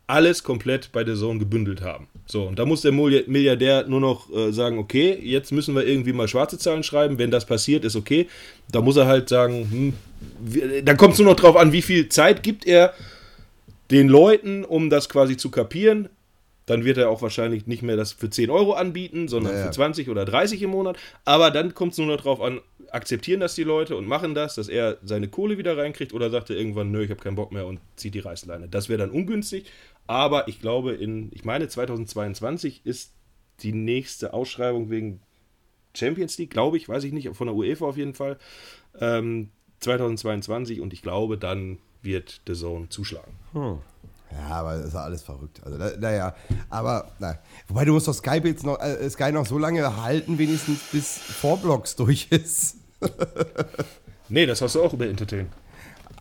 alles komplett bei der Zone gebündelt haben. So, und da muss der Milliardär nur noch äh, sagen, okay, jetzt müssen wir irgendwie mal schwarze Zahlen schreiben. Wenn das passiert, ist okay. Da muss er halt sagen, hm, wir, dann kommt es nur noch drauf an, wie viel Zeit gibt er den Leuten, um das quasi zu kapieren. Dann wird er auch wahrscheinlich nicht mehr das für 10 Euro anbieten, sondern Ja, ja. für 20 oder 30 im Monat. Aber dann kommt es nur noch drauf an, akzeptieren das die Leute und machen das, dass er seine Kohle wieder reinkriegt oder sagt er irgendwann, nö, ich habe keinen Bock mehr und zieht die Reißleine. Das wäre dann ungünstig. Aber ich glaube, in, ich meine, 2022 ist die nächste Ausschreibung wegen Champions League, glaube ich, weiß ich nicht, von der UEFA auf jeden Fall. Ähm, 2022 und ich glaube, dann wird The Zone zuschlagen. Ja, aber das ist ja alles verrückt. Also, da- naja, aber, na. Wobei du musst doch Sky jetzt noch, äh, Sky noch so lange halten, wenigstens bis Vorblocks durch ist. (laughs) Nee, das hast du auch über Entertain.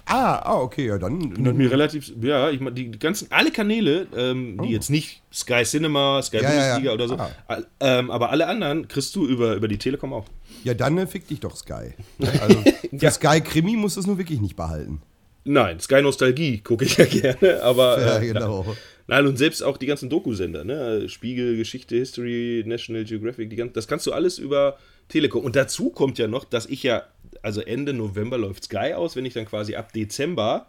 Ah, ah, okay, ja, dann. Hat mir relativ, ja, ich meine, die ganzen, alle Kanäle, ähm, die jetzt nicht Sky Cinema, Sky Oh. Ja, ja, ja. Bundesliga oder so, Ah. all- ähm, aber alle anderen kriegst du über, über die Telekom auch. Ja, dann äh, fick dich doch Sky. Also, (laughs) für Ja. Sky Krimi musst du es nun wirklich nicht behalten. Nein, Sky Nostalgie gucke ich ja (laughs) gerne, aber Ja, äh, genau. nein, und selbst auch die ganzen Dokusender, ne? Spiegel, Geschichte, History, National Geographic, die ganzen, das kannst du alles über Telekom. Und dazu kommt ja noch, dass ich ja, also Ende November läuft Sky aus, wenn ich dann quasi ab Dezember,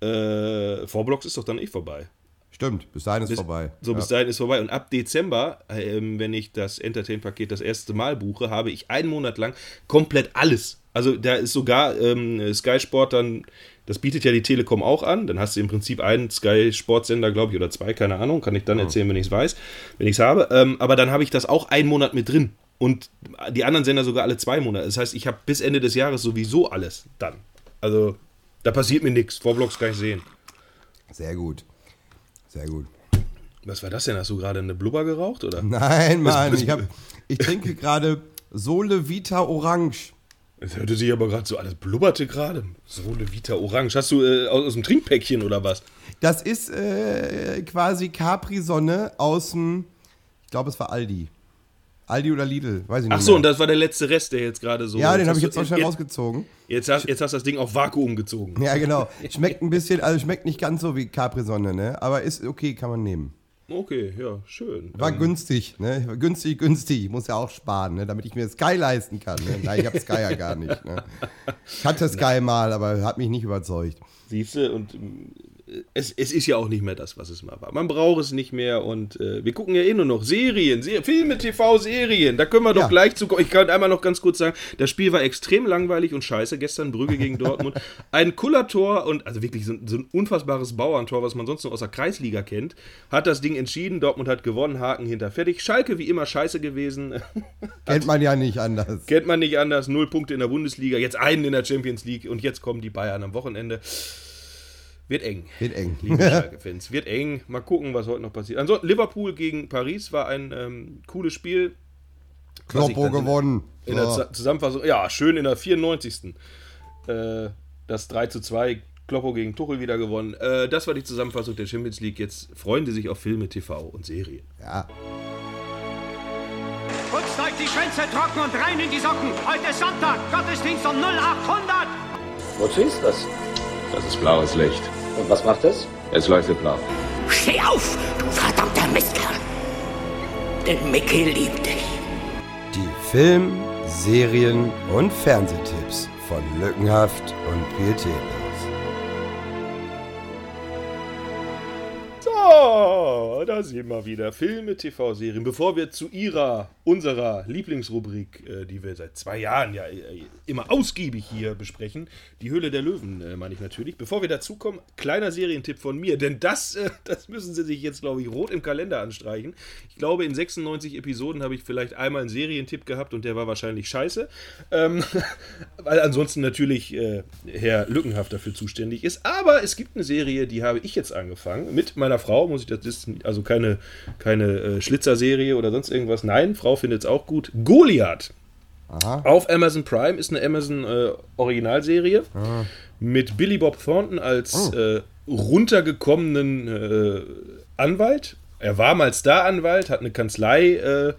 äh, Vorblocks ist doch dann eh vorbei. Stimmt, bis dahin ist Bis- vorbei. So, bis ja. dahin ist vorbei. Und ab Dezember, ähm, wenn ich das Entertain-Paket das erste Mal buche, habe ich einen Monat lang komplett alles. Also da ist sogar ähm, Sky Sport dann Das bietet ja die Telekom auch an. Dann hast du im Prinzip einen Sky Sportsender, glaube ich, oder zwei, keine Ahnung. Kann ich dann erzählen, wenn ich es weiß, wenn ich es habe. Ähm, aber dann habe ich das auch einen Monat mit drin. Und die anderen Sender sogar alle zwei Monate. Das heißt, ich habe bis Ende des Jahres sowieso alles dann. Also, da passiert mir nichts. Vorblogs kann ich sehen. Sehr gut. Sehr gut. Was war das denn? Hast du gerade eine Blubber geraucht, oder? Nein, Mann, ich, hab, ich trinke gerade Sole Vita Orange. Es hörte sich aber gerade so alles blubberte gerade. Sole Vita Orange. Hast du äh, aus, aus dem Trinkpäckchen oder was? Das ist äh, quasi Capri-Sonne aus dem, ich glaube, es war Aldi. Aldi oder Lidl, weiß ich nicht. Ach so, mehr. und das war der letzte Rest, der jetzt gerade so. Ja, den habe ich jetzt du- schnell jetzt, rausgezogen. jetzt, hast, jetzt hast du das Ding auf Vakuum gezogen. Ja, genau. (laughs) Schmeckt ein bisschen, also schmeckt nicht ganz so wie Capri-Sonne, ne? Aber ist okay, kann man nehmen. Okay, ja, schön. War Ähm, günstig, ne? Günstig, günstig. Ich muss ja auch sparen, ne? Damit ich mir Sky leisten kann. Ne? Nein, ich habe Sky ja gar nicht. Ne? Ich hatte Sky (laughs) mal, aber hat mich nicht überzeugt. Siehst du, und es, es ist ja auch nicht mehr das, was es mal war. Man braucht es nicht mehr und äh, wir gucken ja eh nur noch Serien, Ser Filme, TV, Serien. Da können wir doch Ja. gleich zu. Ich kann einmal noch ganz kurz sagen, das Spiel war extrem langweilig und scheiße. Gestern Brügge gegen (laughs) Dortmund. Ein Kullertor und also wirklich so, ein- so ein unfassbares Bauerntor, was man sonst nur aus der Kreisliga kennt, hat das Ding entschieden. Dortmund hat gewonnen, Haken hinter fertig. Schalke wie immer scheiße gewesen. (laughs) Kennt man ja nicht anders. Kennt man nicht anders. Null Punkte in der Bundesliga, jetzt einen in der Champions League und jetzt kommen die Bayern am Wochenende. Wird eng. Wird eng. Liebe (laughs) Schalke-Fans. Wird eng. Mal gucken, was heute noch passiert. Ansonsten, Liverpool gegen Paris war ein ähm, cooles Spiel. Kloppo in- gewonnen. In der So. Zu- Zusammenfassung, ja, schön in der 94. Äh, das 3 zu 2, Kloppo gegen Tuchel wieder gewonnen. Äh, das war die Zusammenfassung der Champions League. Jetzt freuen die sich auf Filme, TV und Serien. Ja. Putzt euch die Schwänze trocken und rein in die Socken. Heute ist Sonntag, Gottesdienst um 0800. Wozu ist das? Das ist blaues Licht. Und was macht es? Es leuchtet blau. Steh auf, du verdammter Mistkerl. Denn Mickey liebt dich. Die Film-, Serien- und Fernsehtipps von Lückenhaft und Pietätlos. So, da sehen wir wieder Filme, TV-Serien. Bevor wir zu ihrer, unserer Lieblingsrubrik, äh, die wir seit zwei Jahren ja äh, immer ausgiebig hier besprechen, die Höhle der Löwen, äh, meine ich natürlich. Bevor wir dazu kommen, kleiner Serientipp von mir, denn das, das müssen Sie sich jetzt, glaube ich, rot im Kalender anstreichen. Ich glaube, in 96 Episoden habe ich vielleicht einmal einen Serientipp gehabt und der war wahrscheinlich scheiße. Ähm, (laughs) weil ansonsten natürlich Herr Lückenhaft dafür zuständig ist. Aber es gibt eine Serie, die habe ich jetzt angefangen. Mit meiner Frau, muss ich das ist also keine, keine äh, Schlitzer-Serie oder sonst irgendwas. Nein, Frau findet es auch gut. Goliath. Auf Amazon Prime ist eine Amazon äh, Originalserie mit Billy Bob Thornton als äh, runtergekommenen äh, Anwalt. Er war mal Star-Anwalt, hat eine Kanzlei äh,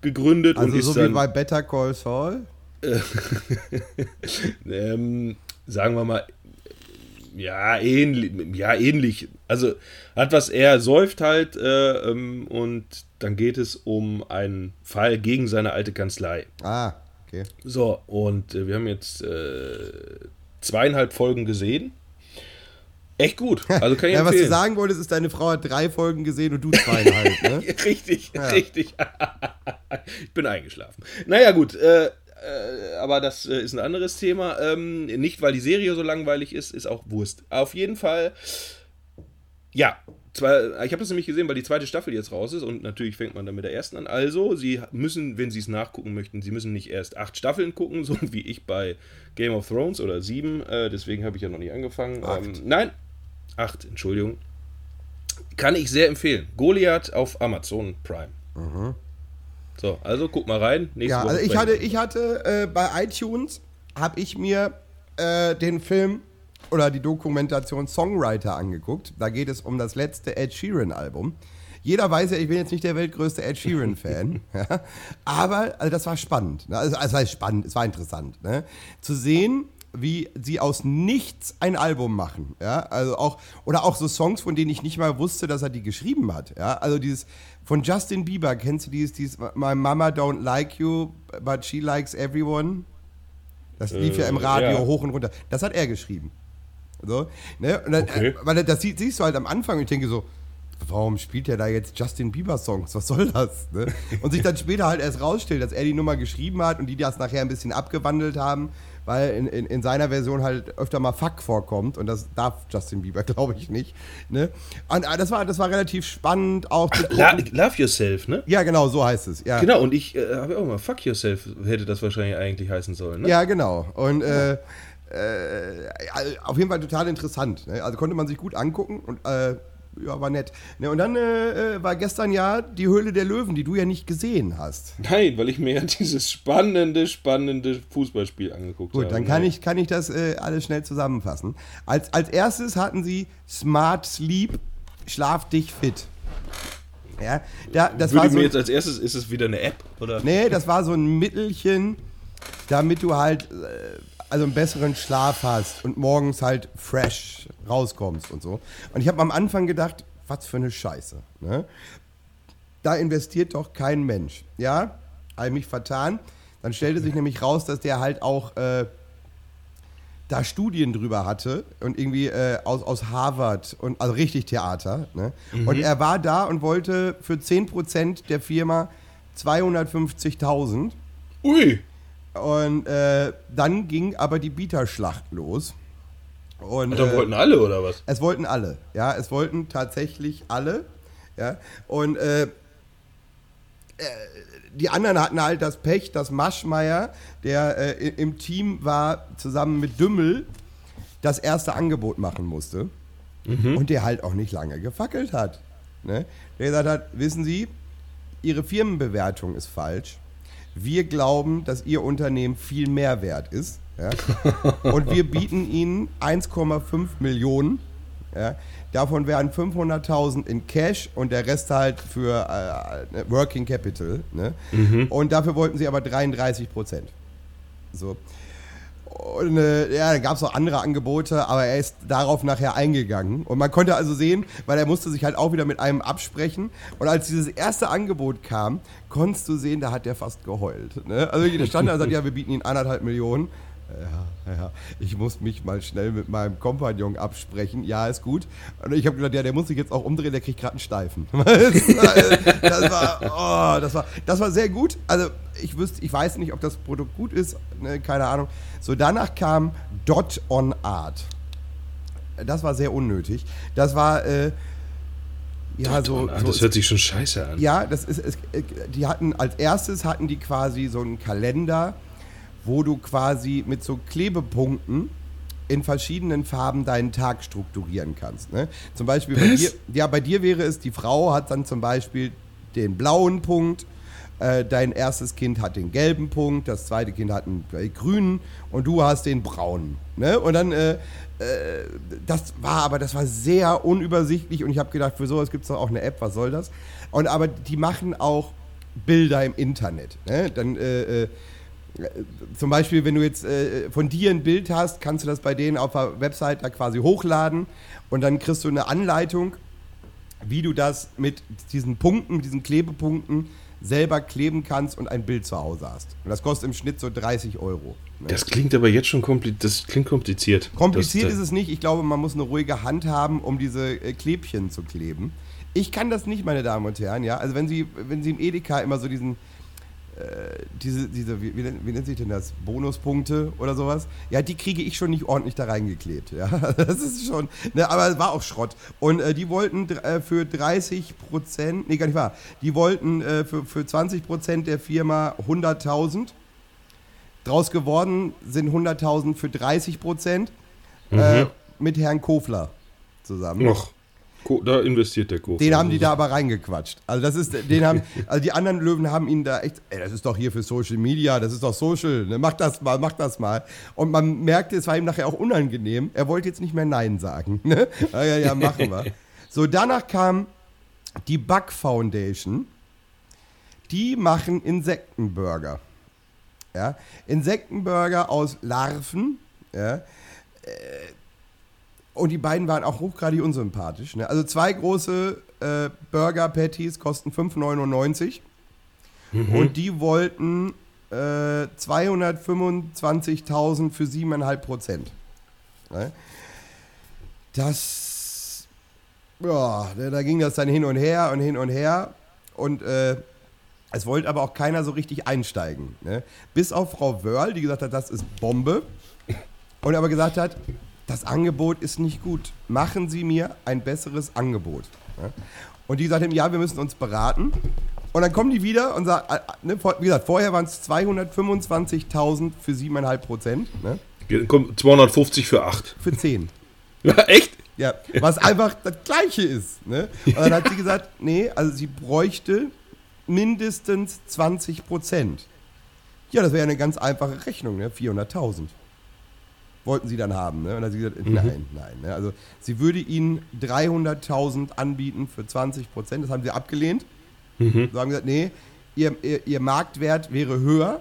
gegründet und Also ist so wie dann bei Better Call Saul. (laughs) ähm, sagen wir mal, ja, ähnlich, ja, ähnlich. Also hat was, er säuft halt äh, ähm, und dann geht es um einen Fall gegen seine alte Kanzlei. Ah, okay. So, und äh, wir haben jetzt äh, zweieinhalb Folgen gesehen. Echt gut. Also kann ich (laughs) Ja, was du empfehlen. sagen wolltest, ist, deine Frau hat drei Folgen gesehen und du zweieinhalb, (laughs) ne? richtig, richtig. (laughs) ich bin eingeschlafen. Naja, gut. Äh, äh, aber das äh, ist ein anderes Thema. Ähm, nicht, weil die Serie so langweilig ist, ist auch Wurst. Auf jeden Fall, ja. Zwar, ich habe das nämlich gesehen, weil die zweite Staffel jetzt raus ist und natürlich fängt man dann mit der ersten an. Also, Sie müssen, wenn Sie es nachgucken möchten, Sie müssen nicht erst acht Staffeln gucken, (laughs) so wie ich bei Game of Thrones oder sieben. Äh, deswegen habe ich ja noch nicht angefangen. Ähm, nein, acht, Entschuldigung. Kann ich sehr empfehlen. Goliath auf Amazon Prime. So, also guck mal rein. Nächste Ja, Woche also ich hatte, ich hatte äh, bei iTunes habe ich mir äh, den Film oder die Dokumentation Songwriter angeguckt. Da geht es um das letzte Ed Sheeran Album. Jeder weiß ja, ich bin jetzt nicht der weltgrößte Ed Sheeran Fan, (laughs) ja, aber also das war spannend. Ne? Also, also es war spannend, es war interessant, ne? zu sehen, wie sie aus nichts ein Album machen, ja, also auch oder auch so Songs, von denen ich nicht mal wusste, dass er die geschrieben hat, ja, also dieses von Justin Bieber, kennst du dieses, dieses My Mama don't like you, but she likes everyone? Das lief ja im Äh, Radio ja. hoch und runter. Das hat er geschrieben. So, ne? dann, Okay. äh, weil das sie- siehst du halt am Anfang und ich denke so, warum spielt er da jetzt Justin Bieber Songs? Was soll das? Ne? Und sich dann (laughs) später halt erst rausstellt, dass er die Nummer geschrieben hat und die das nachher ein bisschen abgewandelt haben, weil in, in, in seiner Version halt öfter mal Fuck vorkommt und das darf Justin Bieber, (laughs) glaube ich, nicht. Ne? Und äh, das war, das war relativ spannend auch zu La gucken. Love Yourself, ne? Ja, genau, so heißt es. Ja. Genau, und ich äh, habe auch mal Fuck Yourself hätte das wahrscheinlich eigentlich heißen sollen, ne? Ja, genau. Und äh, äh, auf jeden Fall total interessant. Ne? Also konnte man sich gut angucken und äh, ja, war nett. Ne? Und dann äh, äh, war gestern ja die Höhle der Löwen, die du ja nicht gesehen hast. Nein, weil ich mir ja (laughs) dieses spannende, spannende Fußballspiel angeguckt habe. Gut, dann kann ich, kann ich das äh, alles schnell zusammenfassen. Als, als erstes hatten sie Smart Sleep, schlaf dich fit. Ja, da, das Würde war so, mir jetzt als erstes, ist es wieder eine App? Oder? nee, das war so ein Mittelchen, damit du halt äh, also einen besseren Schlaf hast und morgens halt fresh rauskommst und so. Und ich habe am Anfang gedacht, was für eine Scheiße. Ne? Da investiert doch kein Mensch. Ja, habe mich vertan. Dann stellte sich nämlich raus, dass der halt auch äh, da Studien drüber hatte und irgendwie äh, aus, aus Harvard und also richtig Theater. Ne? Und er war da und wollte für 10% der Firma 250.000. Ui! Und äh, dann ging aber die Bieterschlacht los. Und, Und dann äh, wollten alle, oder was? es wollten alle, ja, es wollten tatsächlich alle, ja. Und äh, äh, die anderen hatten halt das Pech, dass Maschmeyer, der äh, im Team war, zusammen mit Dümmel, das erste Angebot machen musste. Und der halt auch nicht lange gefackelt hat. Ne? Der gesagt hat, wissen Sie, Ihre Firmenbewertung ist falsch. Wir glauben, dass Ihr Unternehmen viel mehr wert ist. Ja? (laughs) Und wir bieten Ihnen 1,5 Millionen. Ja? Davon wären 500.000 in Cash und der Rest halt für äh, Working Capital. Ne? Und dafür wollten sie aber 33 Prozent. So. Und äh, ja, dann gab es auch andere Angebote, aber er ist darauf nachher eingegangen. Und man konnte also sehen, weil er musste sich halt auch wieder mit einem absprechen. Und als dieses erste Angebot kam, konntest du sehen, da hat der fast geheult. Ne? Also der stand da und sagt, ja, wir bieten Ihnen anderthalb Millionen. Ja, ja, ich muss mich mal schnell mit meinem Kompagnon absprechen. Ja, ist gut. Und ich habe gedacht, ja, der muss sich jetzt auch umdrehen, der kriegt gerade einen Steifen. (laughs) das, war, oh, das, war, das war sehr gut. Also ich wüsste, ich weiß nicht, ob das Produkt gut ist, ne, keine Ahnung. So, danach kam Dot on Art. Das war sehr unnötig. Das war, äh, ja, so. So das hört sich schon scheiße an. ja, das ist, es, äh, die hatten, als erstes hatten die quasi so einen Kalender, wo du quasi mit so Klebepunkten in verschiedenen Farben deinen Tag strukturieren kannst. Ne? Zum Beispiel bei dir, ja, bei dir wäre es, die Frau hat dann zum Beispiel den blauen Punkt, äh, dein erstes Kind hat den gelben Punkt, das zweite Kind hat einen äh, grünen und du hast den braunen. Ne? Und dann, äh, äh, das war aber, das war sehr unübersichtlich und ich habe gedacht, für sowas gibt es doch auch eine App, was soll das? Und aber die machen auch Bilder im Internet. Ne? Dann äh, äh, zum Beispiel, wenn du jetzt äh, von dir ein Bild hast, kannst du das bei denen auf der Website da quasi hochladen und dann kriegst du eine Anleitung, wie du das mit diesen Punkten, mit diesen Klebepunkten selber kleben kannst und ein Bild zu Hause hast. Und das kostet im Schnitt so 30 Euro. Ne? Das klingt aber jetzt schon kompliziert. Das klingt kompliziert. Kompliziert das, ist es nicht. Ich glaube, man muss eine ruhige Hand haben, um diese äh, Klebchen zu kleben. Ich kann das nicht, meine Damen und Herren. Ja, also wenn Sie, wenn Sie im Edeka immer so diesen, äh, diese, diese, wie, wie, nennt- sich denn das? Bonuspunkte oder sowas? Ja, die kriege ich schon nicht ordentlich da reingeklebt. Ja, (laughs) das ist schon. Ne, aber es war auch Schrott. Und äh, die wollten äh, für 30 Prozent, nee, gar nicht wahr. Die wollten äh, für, für 20 Prozent der Firma 100.000. Draus geworden sind 100.000 für 30 Prozent äh, mit Herrn Kofler zusammen. Noch. Da investiert der Kof. Den haben die da aber reingequatscht. Also das ist, den haben, also die anderen Löwen haben ihn da echt, ey, das ist doch hier für Social Media, das ist doch Social, ne? mach das mal, mach das mal. Und man merkte, es war ihm nachher auch unangenehm. Er wollte jetzt nicht mehr Nein sagen. Ne? Ja, ja, ja, machen wir. (laughs) So, danach kam die Bug Foundation. Die machen Insektenburger. Ja? Insektenburger aus Larven. Ja? Und die beiden waren auch hochgradig unsympathisch. Ne? Also zwei große äh, Burger-Patties kosten 5,99. Und die wollten äh, 225.000 für 7,5 Prozent. Ne? Das, ja, da da ging das dann hin und her und hin und her. Und äh, Es wollte aber auch keiner so richtig einsteigen. Ne? Bis auf Frau Wörl, die gesagt hat, das ist Bombe. Und aber gesagt hat, das Angebot ist nicht gut. Machen Sie mir ein besseres Angebot. Und die gesagt haben, ja, wir müssen uns beraten. Und dann kommen die wieder und sagen, äh, ne, wie gesagt, vorher waren es 225.000 für 7,5 Prozent. Ne? Kommt 250 für 8. Für 10. (laughs) Ja, echt? Ja, was einfach das Gleiche ist. Ne? Und dann hat sie gesagt, nee, also sie bräuchte mindestens 20 Prozent. Ja, das wäre eine ganz einfache Rechnung, ne? 400.000. Wollten sie dann haben, ne? Und dann hat sie gesagt, nein, nein. Ne? Also sie würde ihnen 300.000 anbieten für 20 Prozent. Das haben sie abgelehnt. Mhm. So haben gesagt, nee, ihr, ihr, ihr Marktwert wäre höher.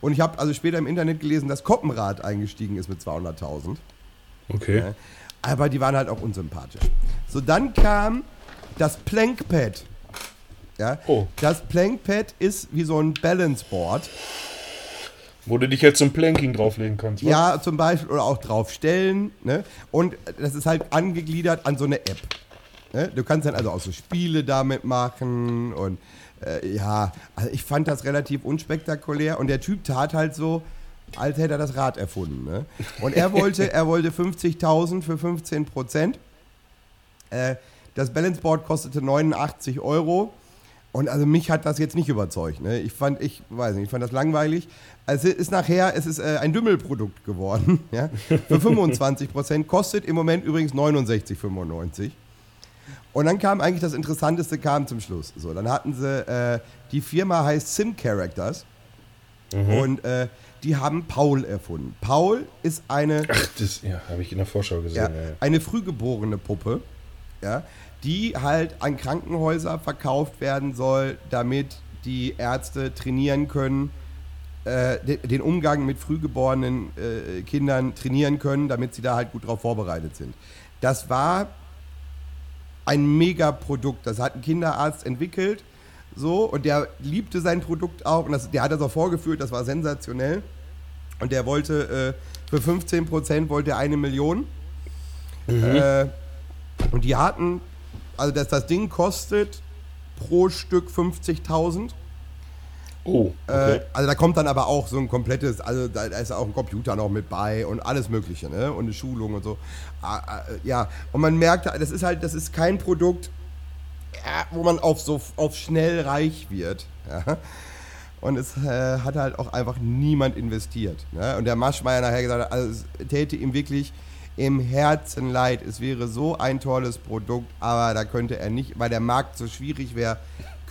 Und ich habe also später im Internet gelesen, dass Koppenrad eingestiegen ist mit 200.000. Okay. Ja. Aber die waren halt auch unsympathisch. So, dann kam das Plankpad. Ja, Oh. Das Plankpad ist wie so ein Balanceboard. Wo du dich jetzt zum Planking drauflegen kannst. wa? Ja, zum Beispiel, oder auch draufstellen. Ne? Und das ist halt angegliedert an so eine App. Ne? Du kannst dann also auch so Spiele damit machen und äh, ja, also ich fand das relativ unspektakulär und der Typ tat halt so, als hätte er das Rad erfunden. Ne? Und er wollte, (laughs) er wollte 50.000 für 15 Prozent. Äh, das Balanceboard kostete 89 Euro. Und also mich hat das jetzt nicht überzeugt. Ne? Ich fand, ich weiß nicht, ich fand das langweilig. Es ist nachher, es ist äh, ein Dümmelprodukt geworden. (laughs) Ja? Für 25 Prozent kostet im Moment übrigens 69,95. Und dann kam eigentlich das Interessanteste kam zum Schluss. So, dann hatten sie, äh, die Firma heißt Sim Characters und äh, die haben Paul erfunden. Paul ist eine Ach, das ja, habe ich in der Vorschau gesehen. Ja, ja. eine frühgeborene Puppe, ja, die halt an Krankenhäuser verkauft werden soll, damit die Ärzte trainieren können, äh, de- den Umgang mit frühgeborenen äh, Kindern trainieren können, damit sie da halt gut drauf vorbereitet sind. Das war ein Megaprodukt. Das hat ein Kinderarzt entwickelt. So, und der liebte sein Produkt auch. Und das, der hat das auch vorgeführt, das war sensationell. Und der wollte äh, für 15% wollte er eine Million. Äh, und die hatten, also dass das Ding kostet pro Stück 50.000. Oh, okay. Äh, also da kommt dann aber auch so ein komplettes, also da ist auch ein Computer noch mit bei und alles Mögliche, ne? Und eine Schulung und so. Ah, ah, ja, und man merkt, das ist halt, das ist kein Produkt, ja, wo man auf so auf schnell reich wird. Ja? Und es äh, hat halt auch einfach niemand investiert. Ne? Und der Maschmeyer nachher gesagt also es täte ihm wirklich im Herzen leid. Es wäre so ein tolles Produkt, aber da könnte er nicht, weil der Markt so schwierig wäre,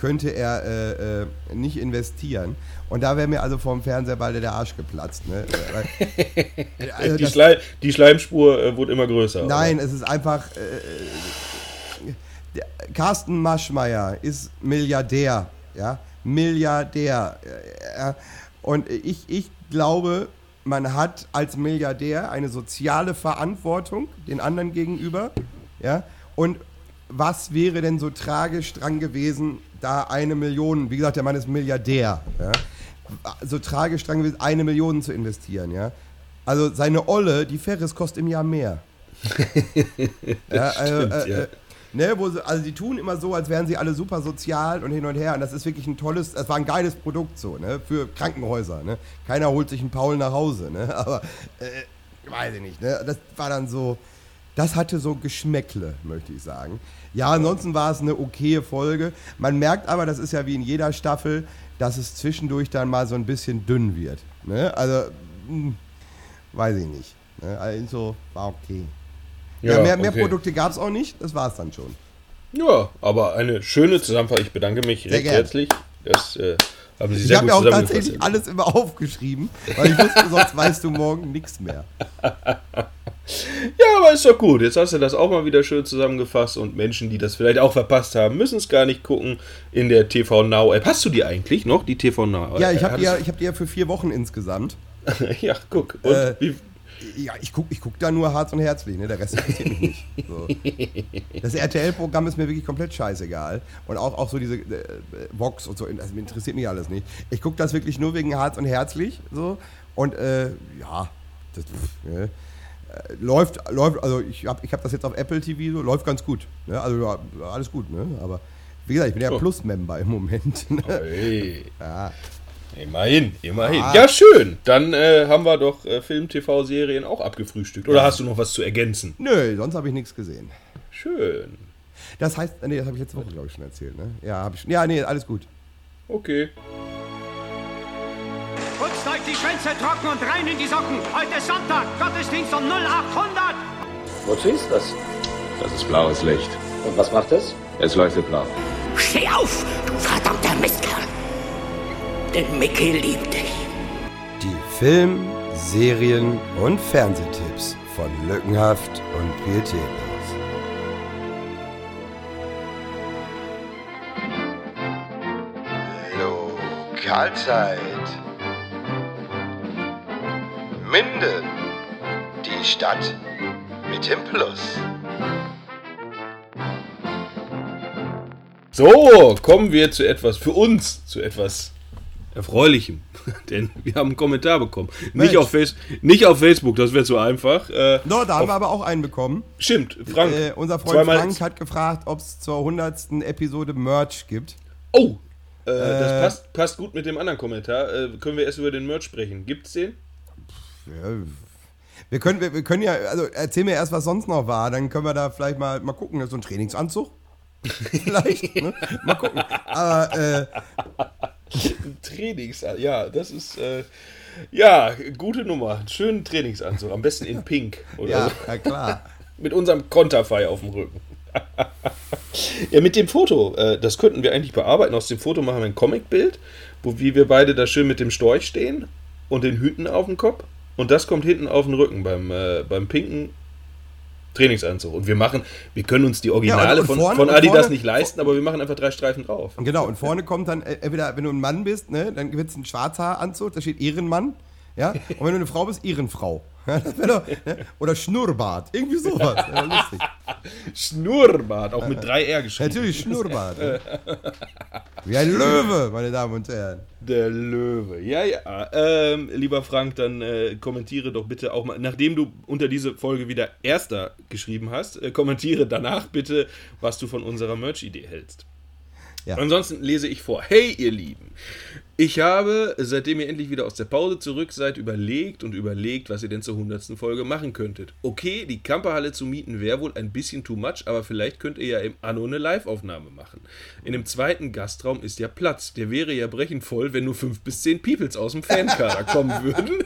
könnte er äh, äh, nicht investieren. Und da wäre mir also vom Fernseher bald der Arsch geplatzt. Ne? (laughs) Also die, das- Schlei die Schleimspur äh, wurde immer größer. Nein, es ist einfach. Äh, der Carsten Maschmeyer ist Milliardär, ja, Milliardär. äh, Ja, und ich, ich glaube, man hat als Milliardär eine soziale Verantwortung den anderen gegenüber, ja. Und was wäre denn so tragisch dran gewesen, da eine Million, wie gesagt, der Mann ist Milliardär, ja, so tragisch dran gewesen, eine Million zu investieren, ja. Also seine Olle, die Ferris kostet im Jahr mehr. (laughs) ja, also, stimmt, äh, ja. Ne, wo sie, also die tun immer so, als wären sie alle super sozial und hin und her. Und das ist wirklich ein tolles, das war ein geiles Produkt so, ne, für Krankenhäuser. Ne. Keiner holt sich einen Paul nach Hause, ne. (laughs) Aber äh, weiß ich nicht, ne. Das war dann so, das hatte so Geschmäckle, möchte ich sagen. Ja, ansonsten war es eine okaye Folge. Man merkt aber, das ist ja wie in jeder Staffel, dass es zwischendurch dann mal so ein bisschen dünn wird. Ne? Also, hm, weiß ich nicht. Ne? Also, war okay. Ja, mehr, mehr okay. Produkte gab es auch nicht, das war es dann schon. Ja, aber eine schöne Zusammenfassung. Ich bedanke mich recht gern. herzlich. Das äh, haben Sie Ich sehr habe gut mir auch tatsächlich alles immer aufgeschrieben, weil ich wusste, sonst weißt du morgen nichts mehr. (laughs) Ja, aber ist doch gut. Jetzt hast du das auch mal wieder schön zusammengefasst und Menschen, die das vielleicht auch verpasst haben, müssen es gar nicht gucken in der TV Now App. Hast du die eigentlich noch, die TV Now? Ja, ich habe die, ja- ich hab die ja für vier Wochen insgesamt. (laughs) ja, guck. Und Äh, wie, Ja, ich guck, ich guck da nur Harz und Herzlich, ne? Der Rest interessiert mich nicht. So. Das RTL-Programm ist mir wirklich komplett scheißegal. Und auch, auch so diese äh, Vox und so, das interessiert mich alles nicht. Ich gucke das wirklich nur wegen Harz und Herzlich. So. Und äh, ja, das ne? Äh, läuft, läuft, also ich habe ich hab das jetzt auf Apple TV, so, läuft ganz gut. Ne? Also ja, alles gut, ne? Aber Wie gesagt, ich bin ja Plus-Member im Moment. ne? Hey. (laughs) Ja. Immerhin, immerhin. Ah. Ja, schön. Dann äh, haben wir doch äh, Film, TV, Serien auch abgefrühstückt. Oder hast du noch was zu ergänzen? Nö, sonst habe ich nichts gesehen. Schön. Das heißt, nee, das habe ich letzte Woche, glaube ich, schon erzählt, ne? Ja, habe ich schon. Ja, nee, alles gut. Okay. Putzt euch die Schwänze trocken und rein in die Socken. Heute ist Sonntag, Gottesdienst um 0800. Wozu ist das? Das ist blaues Licht. Und was macht es? Es leuchtet blau. Steh auf, du verdammter Mistkerl. Denn Mickey liebt dich. Die Film-, Serien- und Fernsehtipps von Lückenhaft und Pietätlos. Lokalzeit. Minden. Die Stadt mit dem Plus. So, kommen wir zu etwas, für uns, zu etwas Erfreulichem. (laughs) Denn wir haben einen Kommentar bekommen. Mensch. Nicht auf, Face nicht auf Facebook, das wäre zu einfach. Äh, No, da haben wir aber auch einen bekommen. Stimmt, Frank. Äh, unser Freund zweimal- Frank hat gefragt, ob es zur 100. Episode Merch gibt. Oh, äh, das passt, passt gut mit dem anderen Kommentar. Äh, können wir erst über den Merch sprechen? Gibt's den? Ja, wir können, wir, wir können ja, also erzähl mir erst, was sonst noch war, dann können wir da vielleicht mal, mal gucken, so ein Trainingsanzug. (laughs) vielleicht, ne? Mal gucken. Aber äh, (laughs) Trainings, ja, das ist äh, ja gute Nummer. Schönen Trainingsanzug, am besten in Pink oder ja, so. ja klar. (laughs) Mit unserem Konterfei auf dem Rücken. (laughs) ja, mit dem Foto, äh, das könnten wir eigentlich bearbeiten. Aus dem Foto machen wir ein Comicbild, wo wie wir beide da schön mit dem Storch stehen und den Hüten auf dem Kopf. Und das kommt hinten auf den Rücken beim, äh, beim pinken Trainingsanzug. Und wir machen, wir können uns die Originale und von, vorne- von und Adidas vorne- nicht leisten, aber wir machen einfach drei Streifen drauf. Genau, und vorne kommt dann, äh, entweder, wenn du ein Mann bist, ne, dann gibt es einen Schwarzhaaranzug, da steht Ehrenmann. Ja? (laughs) Und wenn du eine Frau bist, Ehrenfrau. Doch, ne? Oder Schnurrbart. Irgendwie sowas. Ja, lustig. Schnurrbart, auch mit 3R geschrieben. Natürlich Schnurrbart. Ja. (laughs) Wie ein Löwe, meine Damen und Herren. Der Löwe. Ja, ja. Ähm, lieber Frank, dann äh, kommentiere doch bitte auch mal, nachdem du unter diese Folge wieder Erster geschrieben hast, äh, kommentiere danach bitte, was du von unserer Merch-Idee hältst. Ja. Ansonsten lese ich vor. Hey, ihr Lieben. Ich habe, seitdem ihr endlich wieder aus der Pause zurück seid, überlegt und überlegt, was ihr denn zur 100. Folge machen könntet. Okay, die Camperhalle zu mieten wäre wohl ein bisschen too much, aber vielleicht könnt ihr ja im Anno eine Live-Aufnahme machen. In dem zweiten Gastraum ist ja Platz. Der wäre ja brechend voll, wenn nur 5 bis 10 Peoples aus dem Fankader (laughs) kommen würden.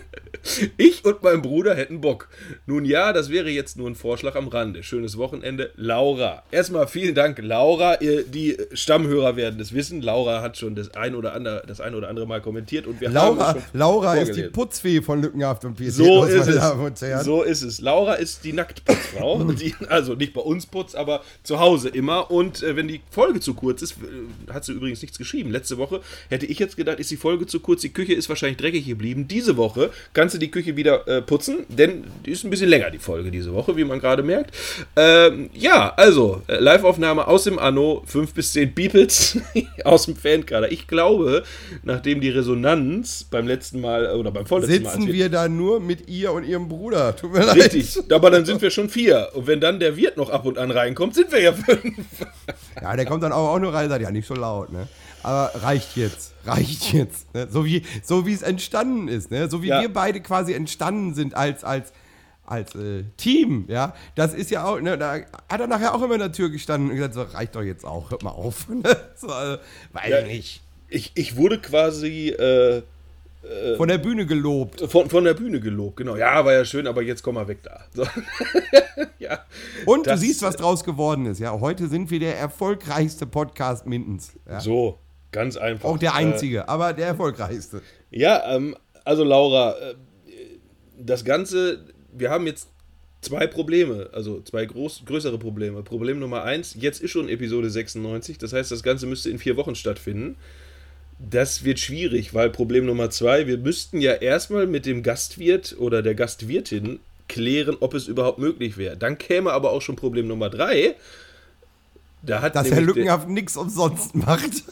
Ich und mein Bruder hätten Bock. Nun ja, das wäre jetzt nur ein Vorschlag am Rande. Schönes Wochenende. Laura. Erstmal vielen Dank, Laura. Die Stammhörer werden es wissen. Laura hat schon das ein oder andere, das ein oder andere Mal kommentiert und wir Laura, haben Laura ist die. Putzfee von Lückenhaft und Pietät. So ist es. So ist es. Laura ist die Nacktputzfrau. (laughs) die, also nicht bei uns putzt, aber zu Hause immer. Und äh, wenn die Folge zu kurz ist, äh, hat sie übrigens nichts geschrieben. Letzte Woche hätte ich jetzt gedacht, ist die Folge zu kurz. Die Küche ist wahrscheinlich dreckig geblieben. Diese Woche kannst du die Küche wieder äh, putzen, denn die ist ein bisschen länger, die Folge diese Woche, wie man gerade merkt. Ähm, ja, also, äh, Live-Aufnahme aus dem Anno, 5 bis 10 Beeples (laughs) aus dem Fankader. Ich glaube, nachdem die Resonanz beim letzten Mal äh, oder beim vorletzten Mal. als Sitzen wir da nur mit ihr und ihrem Bruder. Tut mir Richtig, leid. aber dann sind wir schon vier. Und wenn dann der Wirt noch ab und an reinkommt, sind wir ja fünf. Ja, der kommt dann auch, auch nur rein und sagt, ja, nicht so laut, ne? Aber reicht jetzt, reicht jetzt. Ne? So, wie, so wie es entstanden ist, ne? So wie Ja. wir beide quasi entstanden sind als, als, als äh, Team, ja. Das ist ja auch, ne, da hat er nachher auch immer in der Tür gestanden und gesagt, so, reicht doch jetzt auch, hört mal auf. (laughs) Ne? so, also, weiß Ja. nicht. Ich, ich wurde quasi äh, Von der Bühne gelobt. von, von der Bühne gelobt, genau. Ja, war ja schön, aber jetzt komm mal weg da. So. (laughs) ja. Und Das- du siehst, was draus geworden ist, ja. Heute sind wir der erfolgreichste Podcast Mindens. Ja? So, ganz einfach. Auch der einzige, aber der erfolgreichste. Äh, ja, ähm, also Laura, äh, das Ganze, wir haben jetzt zwei Probleme, also zwei groß, größere Probleme. Problem Nummer eins, jetzt ist schon Episode 96, das heißt, das Ganze müsste in vier Wochen stattfinden. Das wird schwierig, weil Problem Nummer zwei, wir müssten ja erstmal mit dem Gastwirt oder der Gastwirtin klären, ob es überhaupt möglich wäre. Dann käme aber auch schon Problem Nummer drei. Da hat Dass Herr Lückenhaft nichts umsonst macht.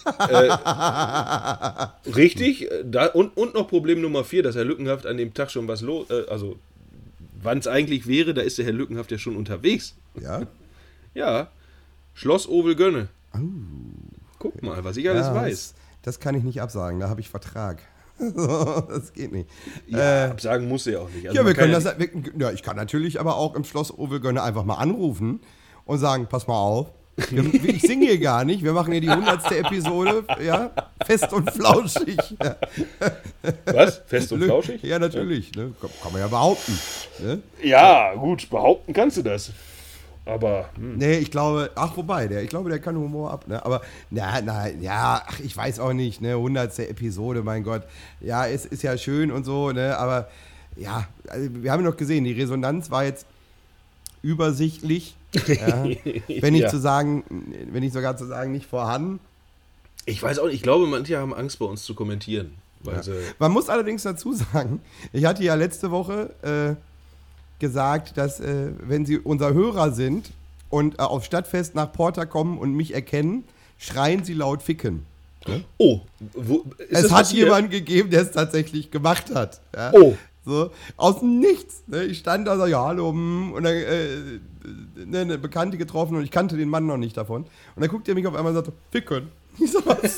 Richtig, äh, da, und, und noch Problem Nummer vier, dass Herr Lückenhaft an dem Tag schon was los, äh, also wann es eigentlich wäre, da ist der Herr Lückenhaft ja schon unterwegs. ja. Ja, Schloss Ovel Gönne. Guck mal, was ich alles Ja, weiß. Das, kann ich nicht absagen, da habe ich Vertrag. (laughs) das geht nicht. Ja, Äh, absagen muss er auch nicht. Also ja, wir können das. Wir, ja, ich kann natürlich aber auch im Schloss Ovelgönne einfach mal anrufen und sagen: Pass mal auf. (laughs) Ich singe hier gar nicht. Wir machen hier die hundertste Episode, ja, fest und flauschig. Ja. (laughs) Was? Fest und flauschig? Ja, natürlich. Ne? Kann, kann man ja behaupten. Ne? Ja, gut, behaupten kannst du das. Aber hm. Nee, ich glaube, ach, wobei, der, ich glaube, der kann Humor ab, ne? Aber, na, na, ja, ach, ich weiß auch nicht, ne? Hundertste Episode, mein Gott. Ja, es ist ja schön und so, ne? Aber, ja, also, wir haben ja noch gesehen, die Resonanz war jetzt übersichtlich. Ja, (laughs) wenn nicht Ja. zu sagen, wenn nicht sogar zu sagen, nicht vorhanden. ich weiß auch nicht, ich glaube, manche haben Angst bei uns zu kommentieren. Sie, Man muss allerdings dazu sagen, ich hatte ja letzte Woche äh, gesagt, dass äh, wenn Sie unser Hörer sind und äh, auf Stadtfest nach Porter kommen und mich erkennen, schreien Sie laut Ficken. oh, wo, es hat jemanden gegeben, der es tatsächlich gemacht hat. Ja? Oh. So, aus dem Nichts. Ne? Ich stand da so, ja, hallo, hm, und dann äh, ne, eine Bekannte getroffen und ich kannte den Mann noch nicht davon. Und dann guckt er mich auf einmal und sagt, ficken. (laughs) Was?